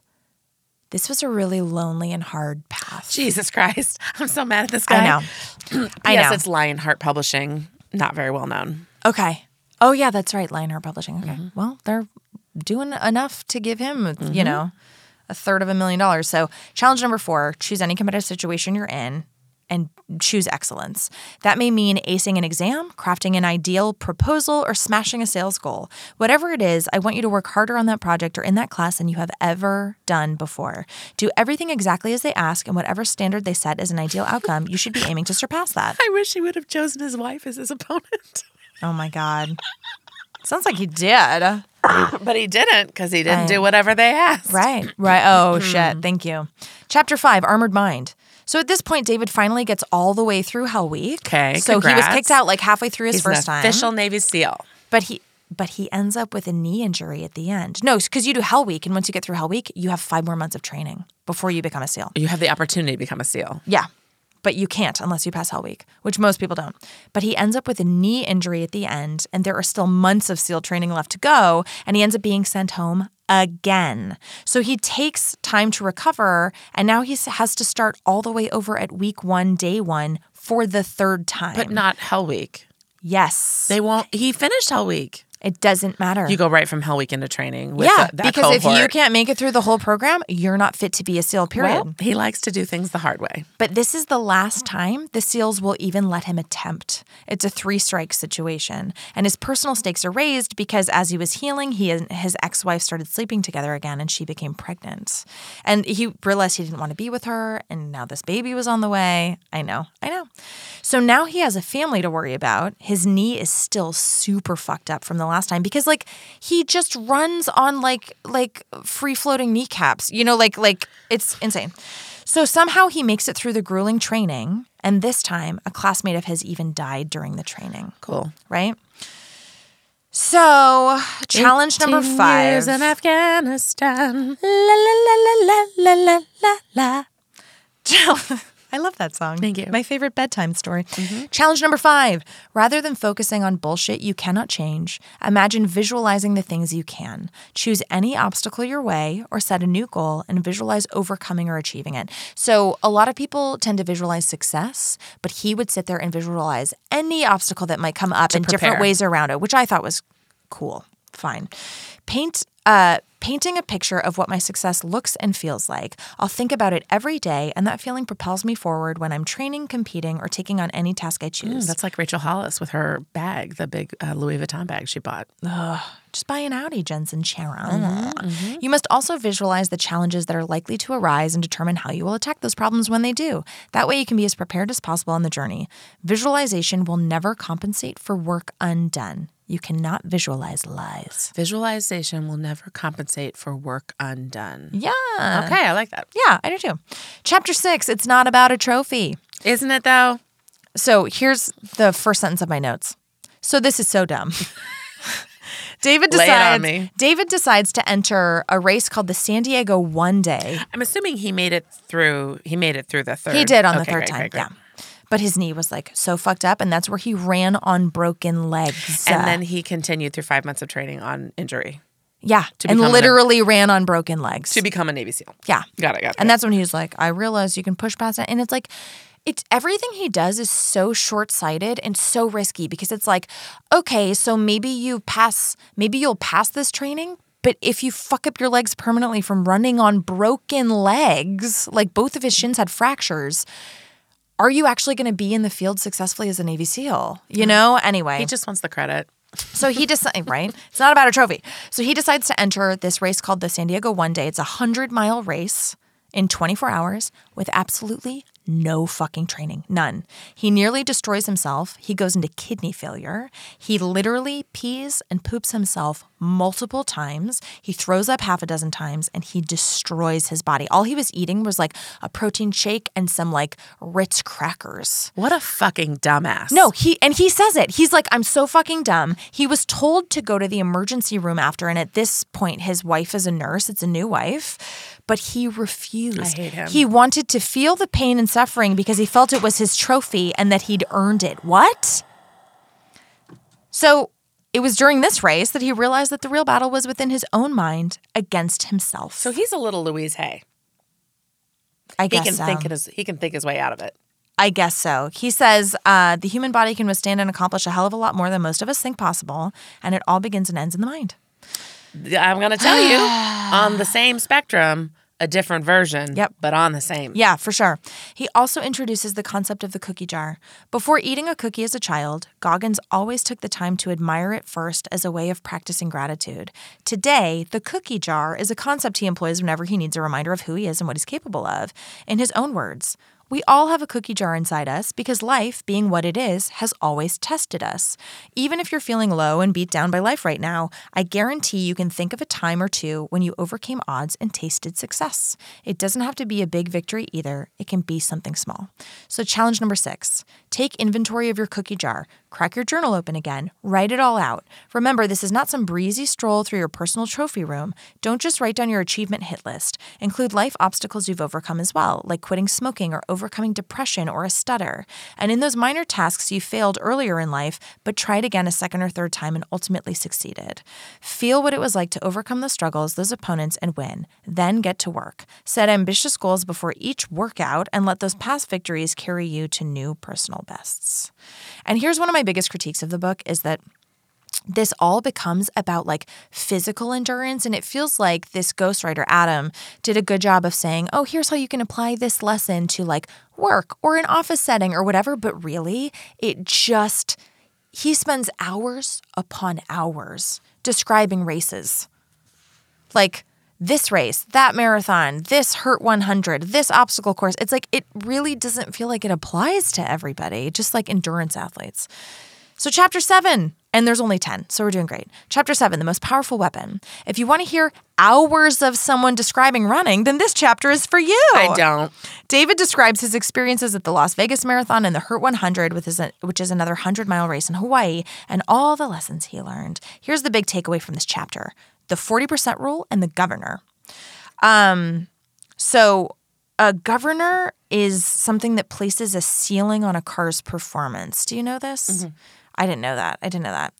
this was a really lonely and hard path. Jesus Christ. (laughs) I'm so mad at this guy. (clears throat) I know. I yes, know. it's Lionheart Publishing. Not very well known. Okay. Oh yeah, that's right. Lionheart Publishing. Okay. Mm-hmm. Well, they're doing enough to give him, you know, a third of a million dollars. So challenge number four: choose any competitive situation you're in. And choose excellence. That may mean acing an exam, crafting an ideal proposal, or smashing a sales goal. Whatever it is, I want you to work harder on that project or in that class than you have ever done before. Do everything exactly as they ask, and whatever standard they set as an ideal outcome, you should be aiming to surpass that. (laughs) I wish he would have chosen his wife as his opponent. Oh my God. Sounds like he did. (coughs) but he didn't because he didn't do whatever they asked. Right, right. Oh, hmm. shit. Thank you. Chapter five Armored Mind. So at this point, David finally gets all the way through Hell Week. Okay, So he was kicked out like halfway through his He's first an time. official Navy SEAL. But he. But he ends up with a knee injury at the end. No, because you do Hell Week, and once you get through Hell Week, you have five more months of training before you become a SEAL. You have the opportunity to become a SEAL. Yeah. But you can't unless you pass Hell Week, which most people don't. But he ends up with a knee injury at the end, and there are still months of SEAL training left to go, and he ends up being sent home again. So he takes time to recover, and now he has to start all the way over at week one, day one, for the third time. But not Hell Week. yes. They won't. He finished Hell Week. It doesn't matter. You go right from Hell Week into training. With yeah, the- that because if you can't make it through the whole program, you're not fit to be a SEAL, period. well, he likes to do things the hard way. But this is the last time the SEALs will even let him attempt. It's a three strike situation. And his personal stakes are raised because as he was healing, he and his ex wife started sleeping together again and she became pregnant. And he realized he didn't want to be with her. And now this baby was on the way. I know, I know. So now he has a family to worry about. His knee is still super fucked up from the last time because like he just runs on like like free floating kneecaps. You know, like like it's insane. So somehow he makes it through the grueling training, and this time a classmate of his even died during the training, Cool. right? So, challenge number five. Years in Afghanistan. La la la la la la la la. I love that song. Thank you. My favorite bedtime story. Challenge number five. Rather than focusing on bullshit you cannot change, imagine visualizing the things you can. Choose any obstacle your way or set a new goal and visualize overcoming or achieving it. So, a lot of people tend to visualize success, but he would sit there and visualize any obstacle that might come up and different ways around it, which I thought was cool. Fine. Paint uh painting a picture of what my success looks and feels like. I'll think about it every day and that feeling propels me forward when I'm training, competing, or taking on any task I mm, choose. That's like Rachel Hollis with her bag, the big uh, Louis Vuitton bag she bought. Just buy an Audi, Jen Sincero. Mm-hmm, mm-hmm. You must also visualize the challenges that are likely to arise and determine how you will attack those problems when they do. That way, you can be as prepared as possible on the journey. Visualization will never compensate for work undone. You cannot visualize lies. Visualization will never compensate for work undone. Yeah. Okay, I like that. Yeah, I do too. Chapter six, it's not about a trophy. Isn't it though? So here's the first sentence of my notes. So this is so dumb. (laughs) David Lay it on decides. David decides to enter a race called the San Diego One Day. I'm assuming he made it through. He made it through the third. He did on the third great, time. great, great. Yeah. But his knee was like so fucked up, and that's where he ran on broken legs. And then he continued through five months of training on injury yeah, and literally ran on broken legs. to become a Navy SEAL. Yeah. Got it. Got it. And that's when he was like, I realize you can push past it. And it's like, it's everything he does is so short sighted and so risky because it's like, okay, so maybe you pass, maybe you'll pass this training. But if you fuck up your legs permanently from running on broken legs, like both of his shins had fractures, are you actually going to be in the field successfully as a Navy SEAL? You know? Anyway. he just wants the credit. So he (laughs) decides, right? It's not about a trophy. So he decides to enter this race called the San Diego One Day. It's a 100 mile race in 24 hours with absolutely no fucking training, none. He nearly destroys himself. He goes into kidney failure. He literally pees and poops himself multiple times. He throws up half a dozen times and he destroys his body. All he was eating was like a protein shake and some like Ritz crackers. What a fucking dumbass. No, he and he says it. He's like, I'm so fucking dumb. He was told to go to the emergency room after, and at this point, his wife is a nurse. It's a new wife, but he refused. I hate him. He wanted to feel the pain and suffering because he felt it was his trophy and that he'd earned it. What? So it was during this race that he realized that the real battle was within his own mind against himself. So he's a little Louise Hay. I guess He can so. think his, he can think his way out of it. I guess so. He says uh, the human body can withstand and accomplish a hell of a lot more than most of us think possible, and it all begins and ends in the mind. I'm gonna tell you, (sighs) on the same spectrum, a different version. Yep. But on the same. Yeah, for sure. He also introduces the concept of the cookie jar. Before eating a cookie as a child, Goggins always took the time to admire it first as a way of practicing gratitude. Today, the cookie jar is a concept he employs whenever he needs a reminder of who he is and what he's capable of. In his own words, we all have a cookie jar inside us because life, being what it is, has always tested us. Even if you're feeling low and beat down by life right now, I guarantee you can think of a time or two when you overcame odds and tasted success. It doesn't have to be a big victory either, it can be something small. So, challenge number six take inventory of your cookie jar, crack your journal open again, write it all out. Remember, this is not some breezy stroll through your personal trophy room. Don't just write down your achievement hit list, include life obstacles you've overcome as well, like quitting smoking or overcoming depression or a stutter. And in those minor tasks you failed earlier in life, but tried again a second or third time and ultimately succeeded. Feel what it was like to overcome the struggles, those opponents, and win. Then get to work. Set ambitious goals before each workout and let those past victories carry you to new personal bests. And here's one of my biggest critiques of the book is that this all becomes about like physical endurance. And it feels like this ghostwriter, Adam, did a good job of saying, oh, here's how you can apply this lesson to like work or an office setting or whatever. But really, it just, he spends hours upon hours describing races. Like, this race, that marathon, this Hurt 100, this obstacle course. It's like it really doesn't feel like it applies to everybody, just like endurance athletes. So, chapter seven, and there's only 10, so we're doing great. Chapter seven, the most powerful weapon. If you want to hear hours of someone describing running, then this chapter is for you. I don't. David describes his experiences at the Las Vegas Marathon and the Hurt 100, with his, which is another 100 mile race in Hawaii, and all the lessons he learned. Here's the big takeaway from this chapter the 40% rule and the governor. Um, so, a governor is something that places a ceiling on a car's performance. Do you know this? I didn't know that. I didn't know that.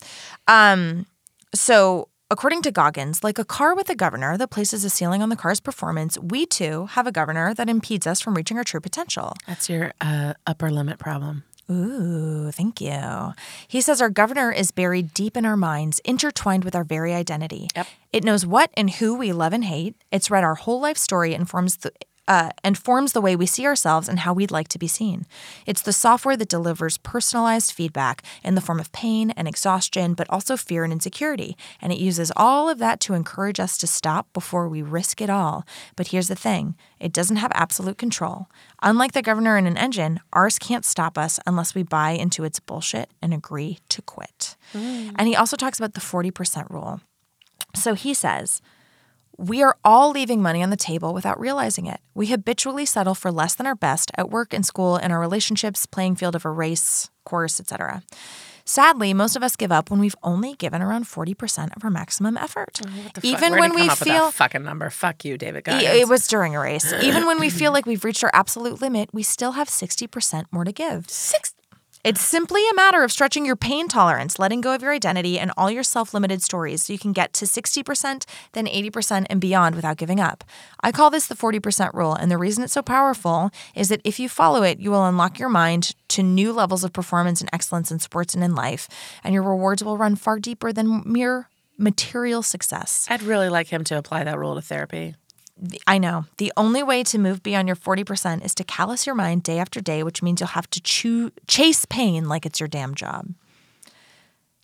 Um, so, according to Goggins, like a car with a governor that places a ceiling on the car's performance, we too have a governor that impedes us from reaching our true potential. That's your uh, upper limit problem. Ooh, thank you. He says our governor is buried deep in our minds, intertwined with our very identity. Yep. It knows what and who we love and hate. It's read our whole life story and forms the uh, and forms the way we see ourselves and how we'd like to be seen. It's the software that delivers personalized feedback in the form of pain and exhaustion, but also fear and insecurity. And it uses all of that to encourage us to stop before we risk it all. But here's the thing it doesn't have absolute control. Unlike the governor in an engine, ours can't stop us unless we buy into its bullshit and agree to quit. And he also talks about the 40% rule. So he says, we are all leaving money on the table without realizing it. We habitually settle for less than our best at work and school, in our relationships, playing field of a race, course, etc. Sadly, most of us give up when we've only given around 40% of our maximum effort. Oh, Even when we feel fucking number, fuck you, David Goggins. it was during a race. Even when we feel like we've reached our absolute limit, we still have 60% more to give. six. It's simply a matter of stretching your pain tolerance, letting go of your identity and all your self limited stories so you can get to 60%, then 80%, and beyond without giving up. I call this the 40% rule, and the reason it's so powerful is that if you follow it, you will unlock your mind to new levels of performance and excellence in sports and in life, and your rewards will run far deeper than mere material success. I'd really like him to apply that rule to therapy. I know. The only way to move beyond your 40% is to callous your mind day after day, which means you'll have to chew, chase pain like it's your damn job.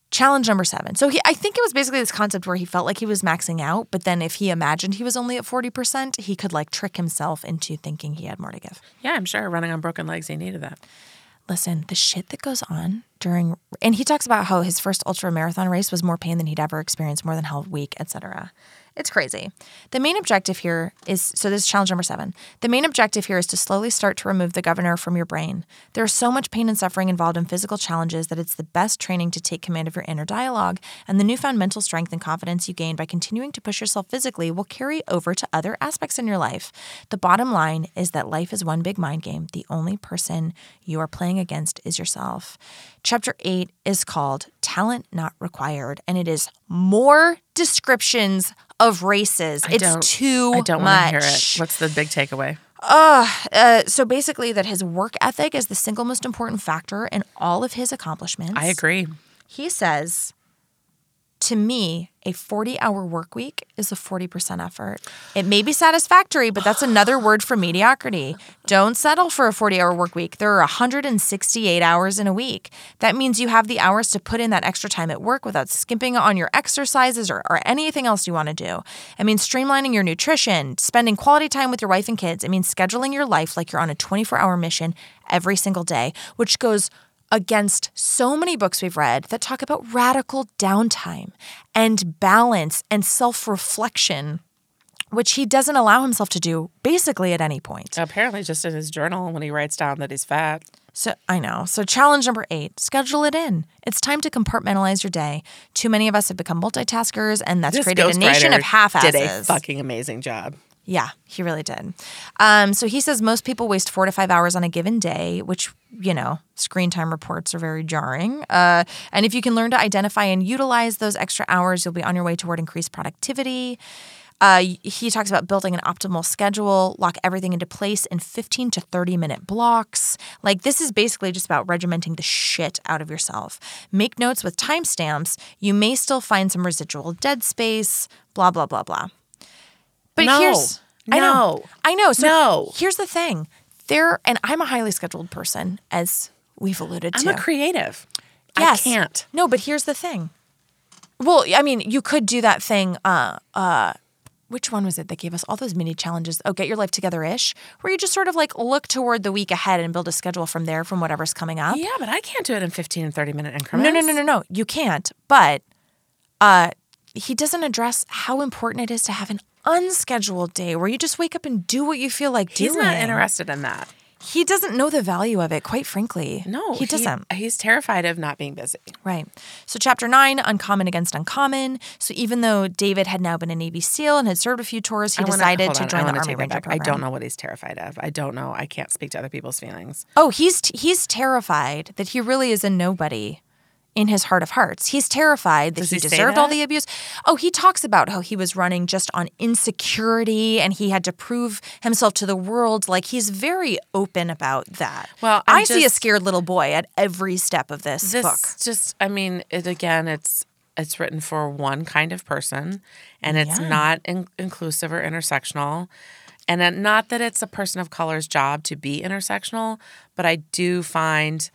Challenge number seven. So he, I think it was basically this concept where he felt like he was maxing out, but then if he imagined he was only at 40%, he could like trick himself into thinking he had more to give. Yeah, I'm sure running on broken legs, he needed that. Listen, the shit that goes on during, and he talks about how his first ultra marathon race was more pain than he'd ever experienced, more than hell week, etc. It's crazy. The main objective here is so this is challenge number seven. The main objective here is to slowly start to remove the governor from your brain. There's so much pain and suffering involved in physical challenges that it's the best training to take command of your inner dialogue, and the newfound mental strength and confidence you gain by continuing to push yourself physically will carry over to other aspects in your life. The bottom line is that life is one big mind game. The only person you are playing against is yourself. Chapter 8 is called Talent Not Required, and it is more descriptions of races. I it's too I don't much. want to hear it. What's the big takeaway? Uh, so basically, that his work ethic is the single most important factor in all of his accomplishments. I agree. He says, to me, a 40 hour work week is a 40% effort. It may be satisfactory, but that's another (sighs) word for mediocrity. Don't settle for a 40 hour work week. There are 168 hours in a week. That means you have the hours to put in that extra time at work without skimping on your exercises or, or anything else you want to do. It means streamlining your nutrition, spending quality time with your wife and kids. It means scheduling your life like you're on a 24 hour mission every single day, which goes against so many books we've read that talk about radical downtime and balance and self reflection, which he doesn't allow himself to do basically at any point. Apparently, just in his journal when he writes down that he's fat. So I know. So challenge number eight, schedule it in. It's time to compartmentalize your day. Too many of us have become multitaskers, and that's This created a nation of half asses. Did a fucking amazing job. Yeah, he really did. Um, so he says most people waste four to five hours on a given day, which, you know, screen time reports are very jarring. Uh, and if you can learn to identify and utilize those extra hours, you'll be on your way toward increased productivity. Uh, he talks about building an optimal schedule, lock everything into place in 15 to 30 minute blocks. Like, this is basically just about regimenting the shit out of yourself. Make notes with timestamps. You may still find some residual dead space, blah, blah, blah, blah. But No. here's. I know. I know. So No. here's the thing. There, and I'm a highly scheduled person, as we've alluded to. I'm a creative. Yes. I can't. No, but here's the thing. Well, I mean, you could do that thing. Uh, uh, which one was it that gave us all those mini challenges? Oh, get your life together ish, where you just sort of like look toward the week ahead and build a schedule from there from whatever's coming up. Yeah, but I can't do it in 15 and 30 minute increments. No, no, no, no, no. You can't. But uh, he doesn't address how important it is to have an unscheduled day where you just wake up and do what you feel like He's doing. He's not interested in that. He doesn't know the value of it, quite frankly. No, he doesn't. he's terrified of not being busy. Right. So, chapter nine, uncommon against uncommon. So, even though David had now been a Navy SEAL and had served a few tours, he wanna- decided to join the Army Ranger program. I don't know what he's terrified of. I don't know. I can't speak to other people's feelings. Oh, he's he's terrified that he really is a nobody in his heart of hearts. He's terrified that Does he, he deserved all the abuse. Oh, he talks about how he was running just on insecurity and he had to prove himself to the world. Like he's very open about that. Well, I'm I see a scared little boy at every step of this, This book. just, I mean, it again, it's it's written for one kind of person, and it's Yeah. not in- inclusive or intersectional. And not that it's a person of color's job to be intersectional, but I do find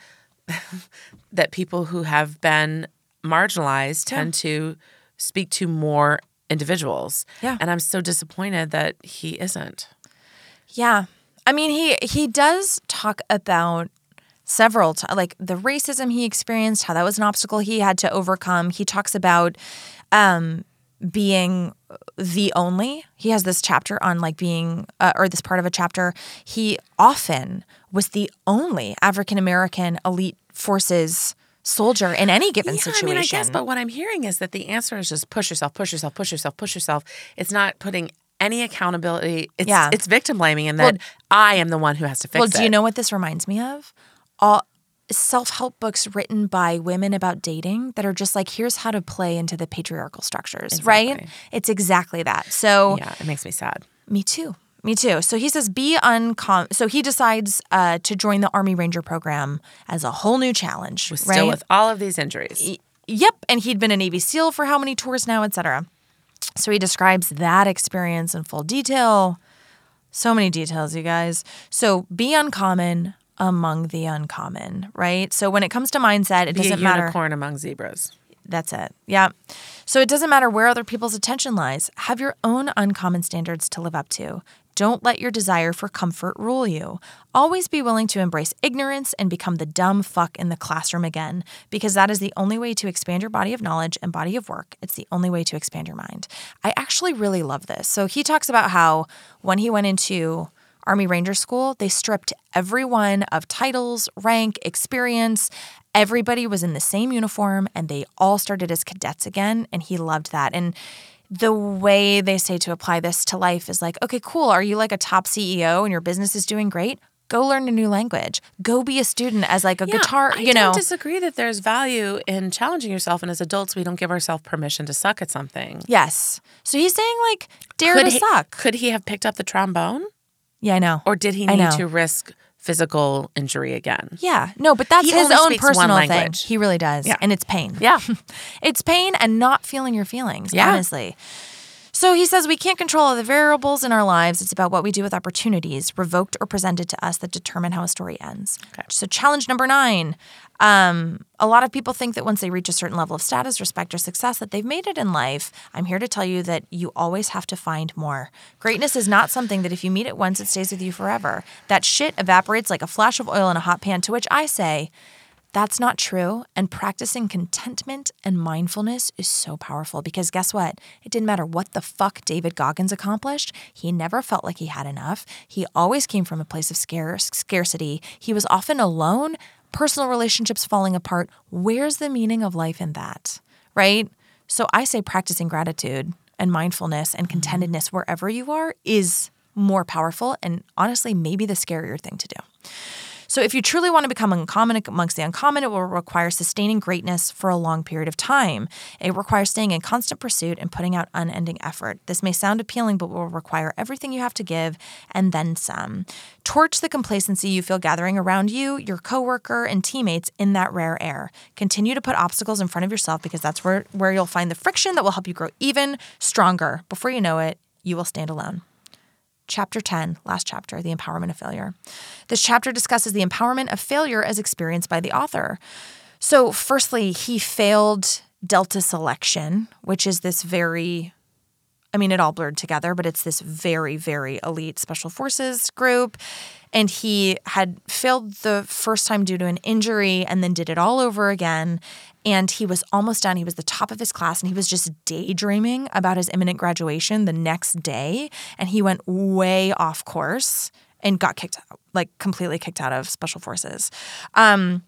(laughs) that people who have been marginalized tend to speak to more individuals. Yeah. And I'm so disappointed that he isn't. Yeah. I mean, he he does talk about several t- like the racism he experienced, how that was an obstacle he had to overcome. He talks about um being the only. He has this chapter on like being uh, or this part of a chapter. He often was the only African American elite forces soldier in any given Yeah, situation. I mean, I guess, but what I'm hearing is that the answer is just push yourself, push yourself, push yourself, push yourself. It's not putting any accountability. It's, Yeah. it's victim blaming, and that I am the one who has to fix Well, it. Well, do you know what this reminds me of? All self-help books written by women about dating that are just like here's how to play into the patriarchal structures, right? It's exactly that. So Yeah, it makes me sad. me too. Me too. So he says be uncom so he decides uh, to join the Army Ranger program as a whole new challenge, right? Still with all of these injuries. Yep, and he'd been a Navy SEAL for how many tours now, etc. So he describes that experience in full detail. So many details, you guys. So be uncommon among the uncommon, right? So when it comes to mindset, it Be doesn't matter. unicorn among zebras. That's it. Yeah. So it doesn't matter where other people's attention lies. Have your own uncommon standards to live up to. Don't let your desire for comfort rule you. Always be willing to embrace ignorance and become the dumb fuck in the classroom again, because that is the only way to expand your body of knowledge and body of work. It's the only way to expand your mind. I actually really love this. So he talks about how when he went into Army Ranger School, they stripped everyone of titles, rank, experience. Everybody was in the same uniform and they all started as cadets again. And he loved that. And the way they say to apply this to life is like, okay, cool. Are you like a top CEO and your business is doing great? Go learn a new language. Go be a student as like a Yeah, guitar, I you know. I don't disagree that there's value in challenging yourself, and as adults, we don't give ourselves permission to suck at something. yes. So he's saying like, dare Could to he, suck. could he have picked up the trombone, yeah, I know. or did he I need know. to risk physical injury again? Yeah, no, but that's He his own personal thing. He really does. Yeah. And it's pain. Yeah. (laughs) it's pain and not feeling your feelings, Yeah. honestly. So he says we can't control all the variables in our lives. It's about what we do with opportunities, revoked or presented to us, that determine how a story ends. Okay. So, challenge number nine. Um, a lot of people think that once they reach a certain level of status, respect, or success, that they've made it in life. I'm here to tell you that you always have to find more. Greatness is not something that if you meet it once, it stays with you forever. That shit evaporates like a flash of oil in a hot pan, to which I say, that's not true. And practicing contentment and mindfulness is so powerful because guess what? It didn't matter what the fuck David Goggins accomplished. He never felt like he had enough. He always came from a place of scarce, scarcity. He was often alone, personal relationships falling apart. Where's the meaning of life in that? Right? So I say practicing gratitude and mindfulness and mm-hmm. contentedness wherever you are is more powerful and honestly, maybe the scarier thing to do. So, if you truly want to become uncommon amongst the uncommon, it will require sustaining greatness for a long period of time. It requires staying in constant pursuit and putting out unending effort. This may sound appealing, but will require everything you have to give and then some. Torch the complacency you feel gathering around you, your coworker, and teammates in that rare air. Continue to put obstacles in front of yourself because that's where, where you'll find the friction that will help you grow even stronger. Before you know it, you will stand alone. Chapter 10, last chapter, The Empowerment of Failure. This chapter discusses the empowerment of failure as experienced by the author. So, firstly, he failed Delta selection, which is this very I mean, it all blurred together, but it's this very, very elite special forces group. And he had failed the first time due to an injury and then did it all over again. And he was almost done. He was the top of his class and he was just daydreaming about his imminent graduation the next day. And he went way off course and got kicked out, like completely kicked out of special forces. Um,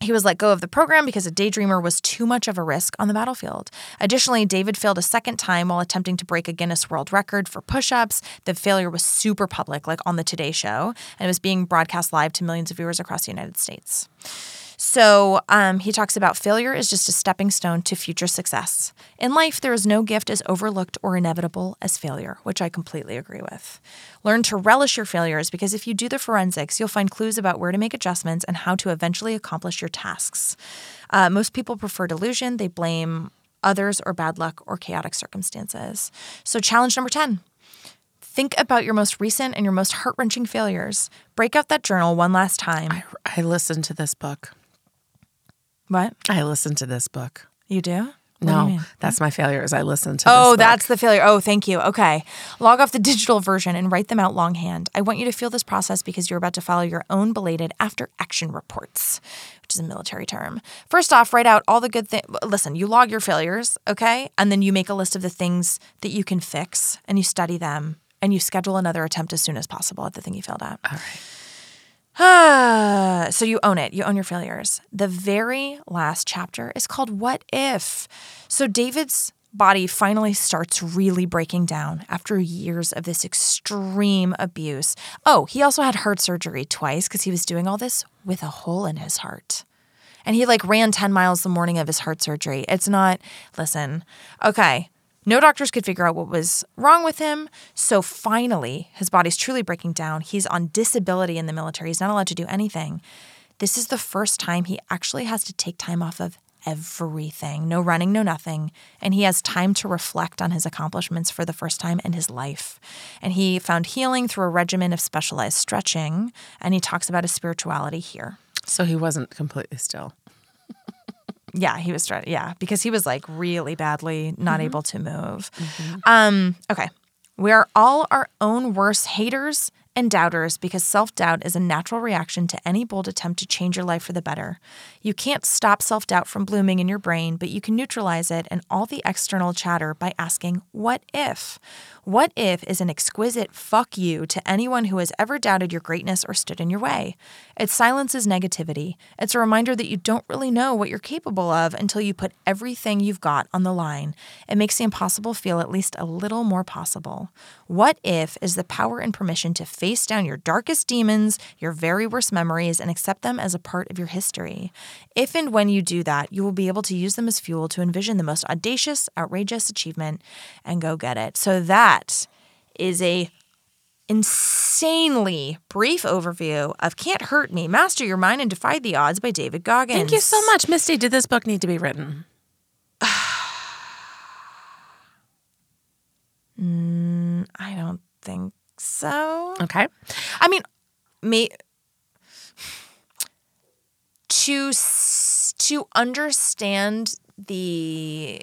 he was let go of the program because a daydreamer was too much of a risk on the battlefield. Additionally, David failed a second time while attempting to break a Guinness World Record for push ups. The failure was super public, like on the Today Show, and it was being broadcast live to millions of viewers across the United States. So um, he talks about failure is just a stepping stone to future success. In life, there is no gift as overlooked or inevitable as failure, which I completely agree with. Learn to relish your failures because if you do the forensics, you'll find clues about where to make adjustments and how to eventually accomplish your tasks. Uh, most people prefer delusion, they blame others or bad luck or chaotic circumstances. So, challenge number 10 Think about your most recent and your most heart wrenching failures. Break out that journal one last time. I, I listened to this book. What? I listened to this book. You do? What do you No, mean? that's my failure. failures. I listened to. Oh, that's the failure. Oh, thank you. Okay. Log off the digital version and write them out longhand. I want you to feel this process because you're about to follow your own belated after action reports, which is a military term. First off, write out all the good things. Listen, you log your failures, okay? And then you make a list of the things that you can fix and you study them and you schedule another attempt as soon as possible at the thing you failed at. all right. (sighs) So you own it. You own your failures. The very last chapter is called What If? So David's body finally starts really breaking down after years of this extreme abuse. Oh, he also had heart surgery twice because he was doing all this with a hole in his heart. And he like ran 10 miles the morning of his heart surgery. It's not, listen, okay, no doctors could figure out what was wrong with him. So finally, his body's truly breaking down. He's on disability in the military. He's not allowed to do anything. This is the first time he actually has to take time off of everything no running, no nothing. And he has time to reflect on his accomplishments for the first time in his life. And he found healing through a regimen of specialized stretching. And he talks about his spirituality here. So he wasn't completely still. Yeah, he was trying. Yeah, because he was like really badly not able to move. Um, okay. We are all our own worst haters and doubters because self doubt is a natural reaction to any bold attempt to change your life for the better. You can't stop self doubt from blooming in your brain, but you can neutralize it and all the external chatter by asking, What if? What if is an exquisite fuck you to anyone who has ever doubted your greatness or stood in your way. It silences negativity. It's a reminder that you don't really know what you're capable of until you put everything you've got on the line. It makes the impossible feel at least a little more possible. What if is the power and permission to face down your darkest demons, your very worst memories, and accept them as a part of your history. If and when you do that, you will be able to use them as fuel to envision the most audacious, outrageous achievement and go get it. So that is a insanely brief overview of Can't Hurt Me, Master Your Mind and Defy the Odds by David Goggins. Thank you so much, Misty. Did this book need to be written? (sighs) Mm, I don't think so. Okay. I mean, me to to understand the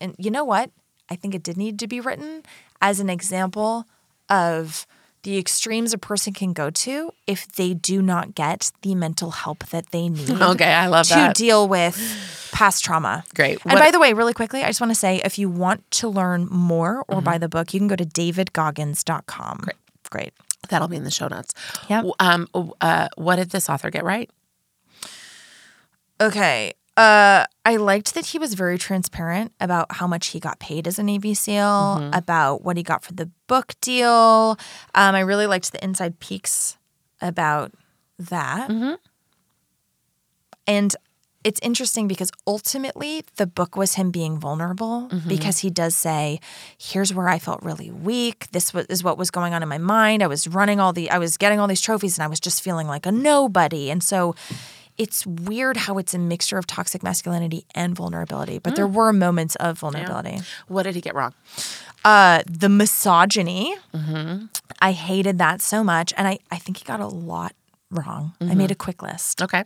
and you know what? I think it did need to be written as an example of the extremes a person can go to if they do not get the mental help that they (laughs) need. Okay, I love to that. deal with past trauma. Great. And by the way, really quickly, I just want to say if you want to learn more or Mm-hmm. buy the book, you can go to davidgoggins.com. Great. Great. That'll be in the show notes. Yeah. Um. Uh. What did this author get right? Okay. Uh, I liked that he was very transparent about how much he got paid as a Navy SEAL, about what he got for the book deal. Um, I really liked the inside peeks about that. And it's interesting because ultimately the book was him being vulnerable because he does say, here's where I felt really weak. This was, is what was going on in my mind. I was running all the, I was getting all these trophies and I was just feeling like a nobody. And so it's weird how it's a mixture of toxic masculinity and vulnerability, but mm. there were moments of vulnerability. What did he get wrong? Uh, the misogyny, mm-hmm. I hated that so much. And I, I think he got a lot wrong. I made mm-hmm. a quick list. Okay.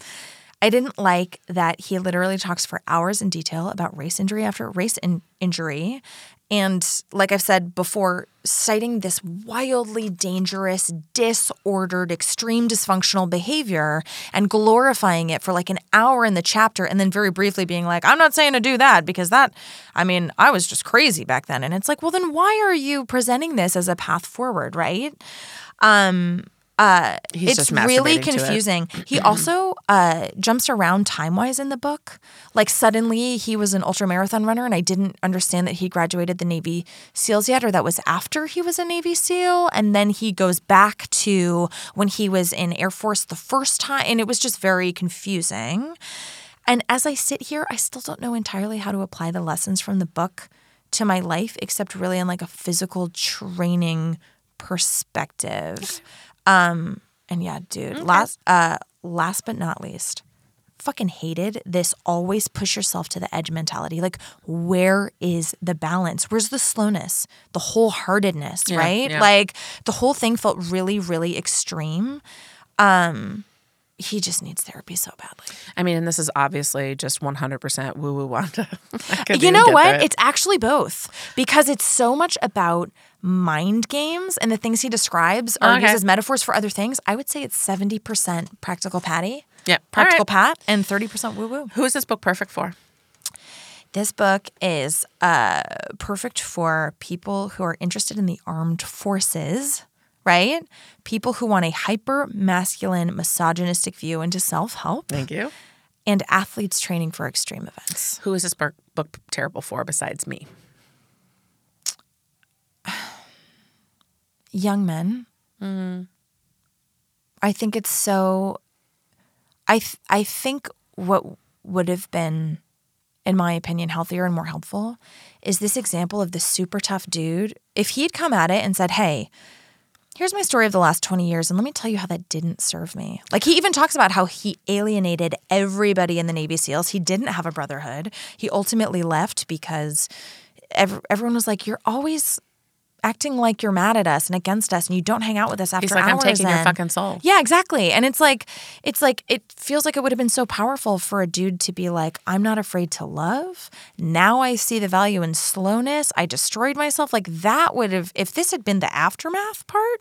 I didn't like that he literally talks for hours in detail about race injury after race in- injury. And like I've said before, citing this wildly dangerous, disordered, extreme dysfunctional behavior and glorifying it for like an hour in the chapter and then very briefly being like, I'm not saying to do that because that, I mean, I was just crazy back then. And it's like, well, then why are you presenting this as a path forward, right? Um, He's it's really to it. confusing. (clears throat) He also uh, jumps around time wise in the book. Like suddenly he was an ultra marathon runner, and I didn't understand that he graduated the Navy SEALs yet, or that was after he was a Navy SEAL. And then he goes back to when he was in Air Force the first time, and it was just very confusing. And as I sit here, I still don't know entirely how to apply the lessons from the book to my life, except really in like a physical training perspective. Um, and yeah, dude, last uh last but not least, fucking hated this always push yourself to the edge mentality. Like, where is the balance? Where's the slowness, the wholeheartedness, right? yeah. Like the whole thing felt really, really extreme. Um, he just needs therapy so badly. I mean, and this is obviously just 100% woo woo Wanda. (laughs) You know what? it. It's actually both because it's so much about mind games and the things he describes or Okay. uses metaphors for other things. I would say it's 70% practical patty, yeah. practical right. pat, and 30% woo woo. Who is this book perfect for? This book is uh, perfect for people who are interested in the armed forces, right? People who want a hyper masculine, misogynistic view into self help, Thank you. and athletes training for extreme events. Who is this book, book terrible for besides me? (sighs) young men. Mm. I think it's so. I th- I think what would have been, in my opinion, healthier and more helpful is this example of the super tough dude. If he'd come at it and said, "Hey." Here's my story of the last 20 years, and let me tell you how that didn't serve me. Like, he even talks about how he alienated everybody in the Navy SEALs. He didn't have a brotherhood. He ultimately left because ev- everyone was like, You're always acting like you're mad at us and against us and you don't hang out with us after He's like, I'm hours taking your fucking soul. yeah exactly. And it's like it's like it feels like it would have been so powerful for a dude to be like i'm not afraid to love. Now i see the value in slowness. I destroyed myself. Like that would have if this had been the aftermath part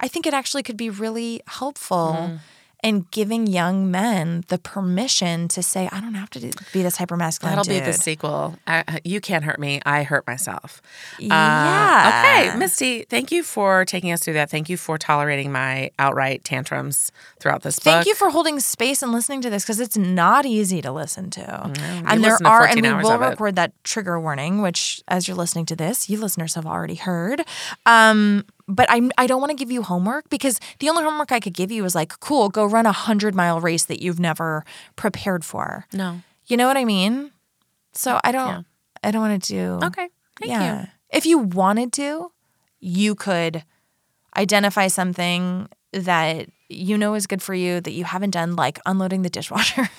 i think it actually could be really helpful Mm. In giving young men the permission to say i don't have to do- be this hyper masculine That'll be the sequel. I, you can't hurt me. I hurt myself. Uh, Yeah. okay, Misty, thank you for taking us through that. Thank you for tolerating my outright tantrums throughout this book. Thank you for holding space and listening to this because it's not easy to listen to. we and there are, and we will it. record that trigger warning, which, as you're listening to this, you listeners have already heard. Um, but I, I don't want to give you homework because the only homework I could give you is like, cool, go run a hundred mile race that you've never prepared for. No. You know what I mean? So I don't, I don't want to do. Okay. Thank yeah. you. If you wanted to, you could identify something that you know is good for you that you haven't done, like unloading the dishwasher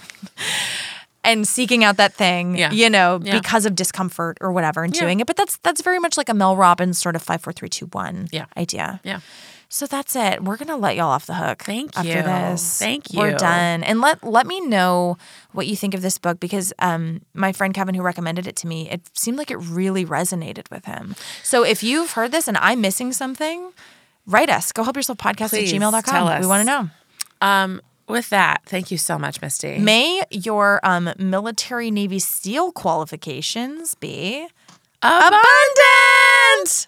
(laughs) and seeking out that thing, Yeah. you know, Yeah. because of discomfort or whatever and Yeah. doing it. But that's that's very much like a Mel Robbins sort of five, four, three, two, one Yeah. idea. Yeah. So that's it. We're gonna let y'all off the hook. Thank after you. this. Thank you. We're done. And let let me know what you think of this book because um, my friend Kevin, who recommended it to me, it seemed like it really resonated with him. So if you've heard this and I'm missing something, write us. Go help yourself podcast Please, at gmail.com. tell us. We want to know. Um, with that, thank you so much, Misty. May your um, military Navy SEAL qualifications be Abundant!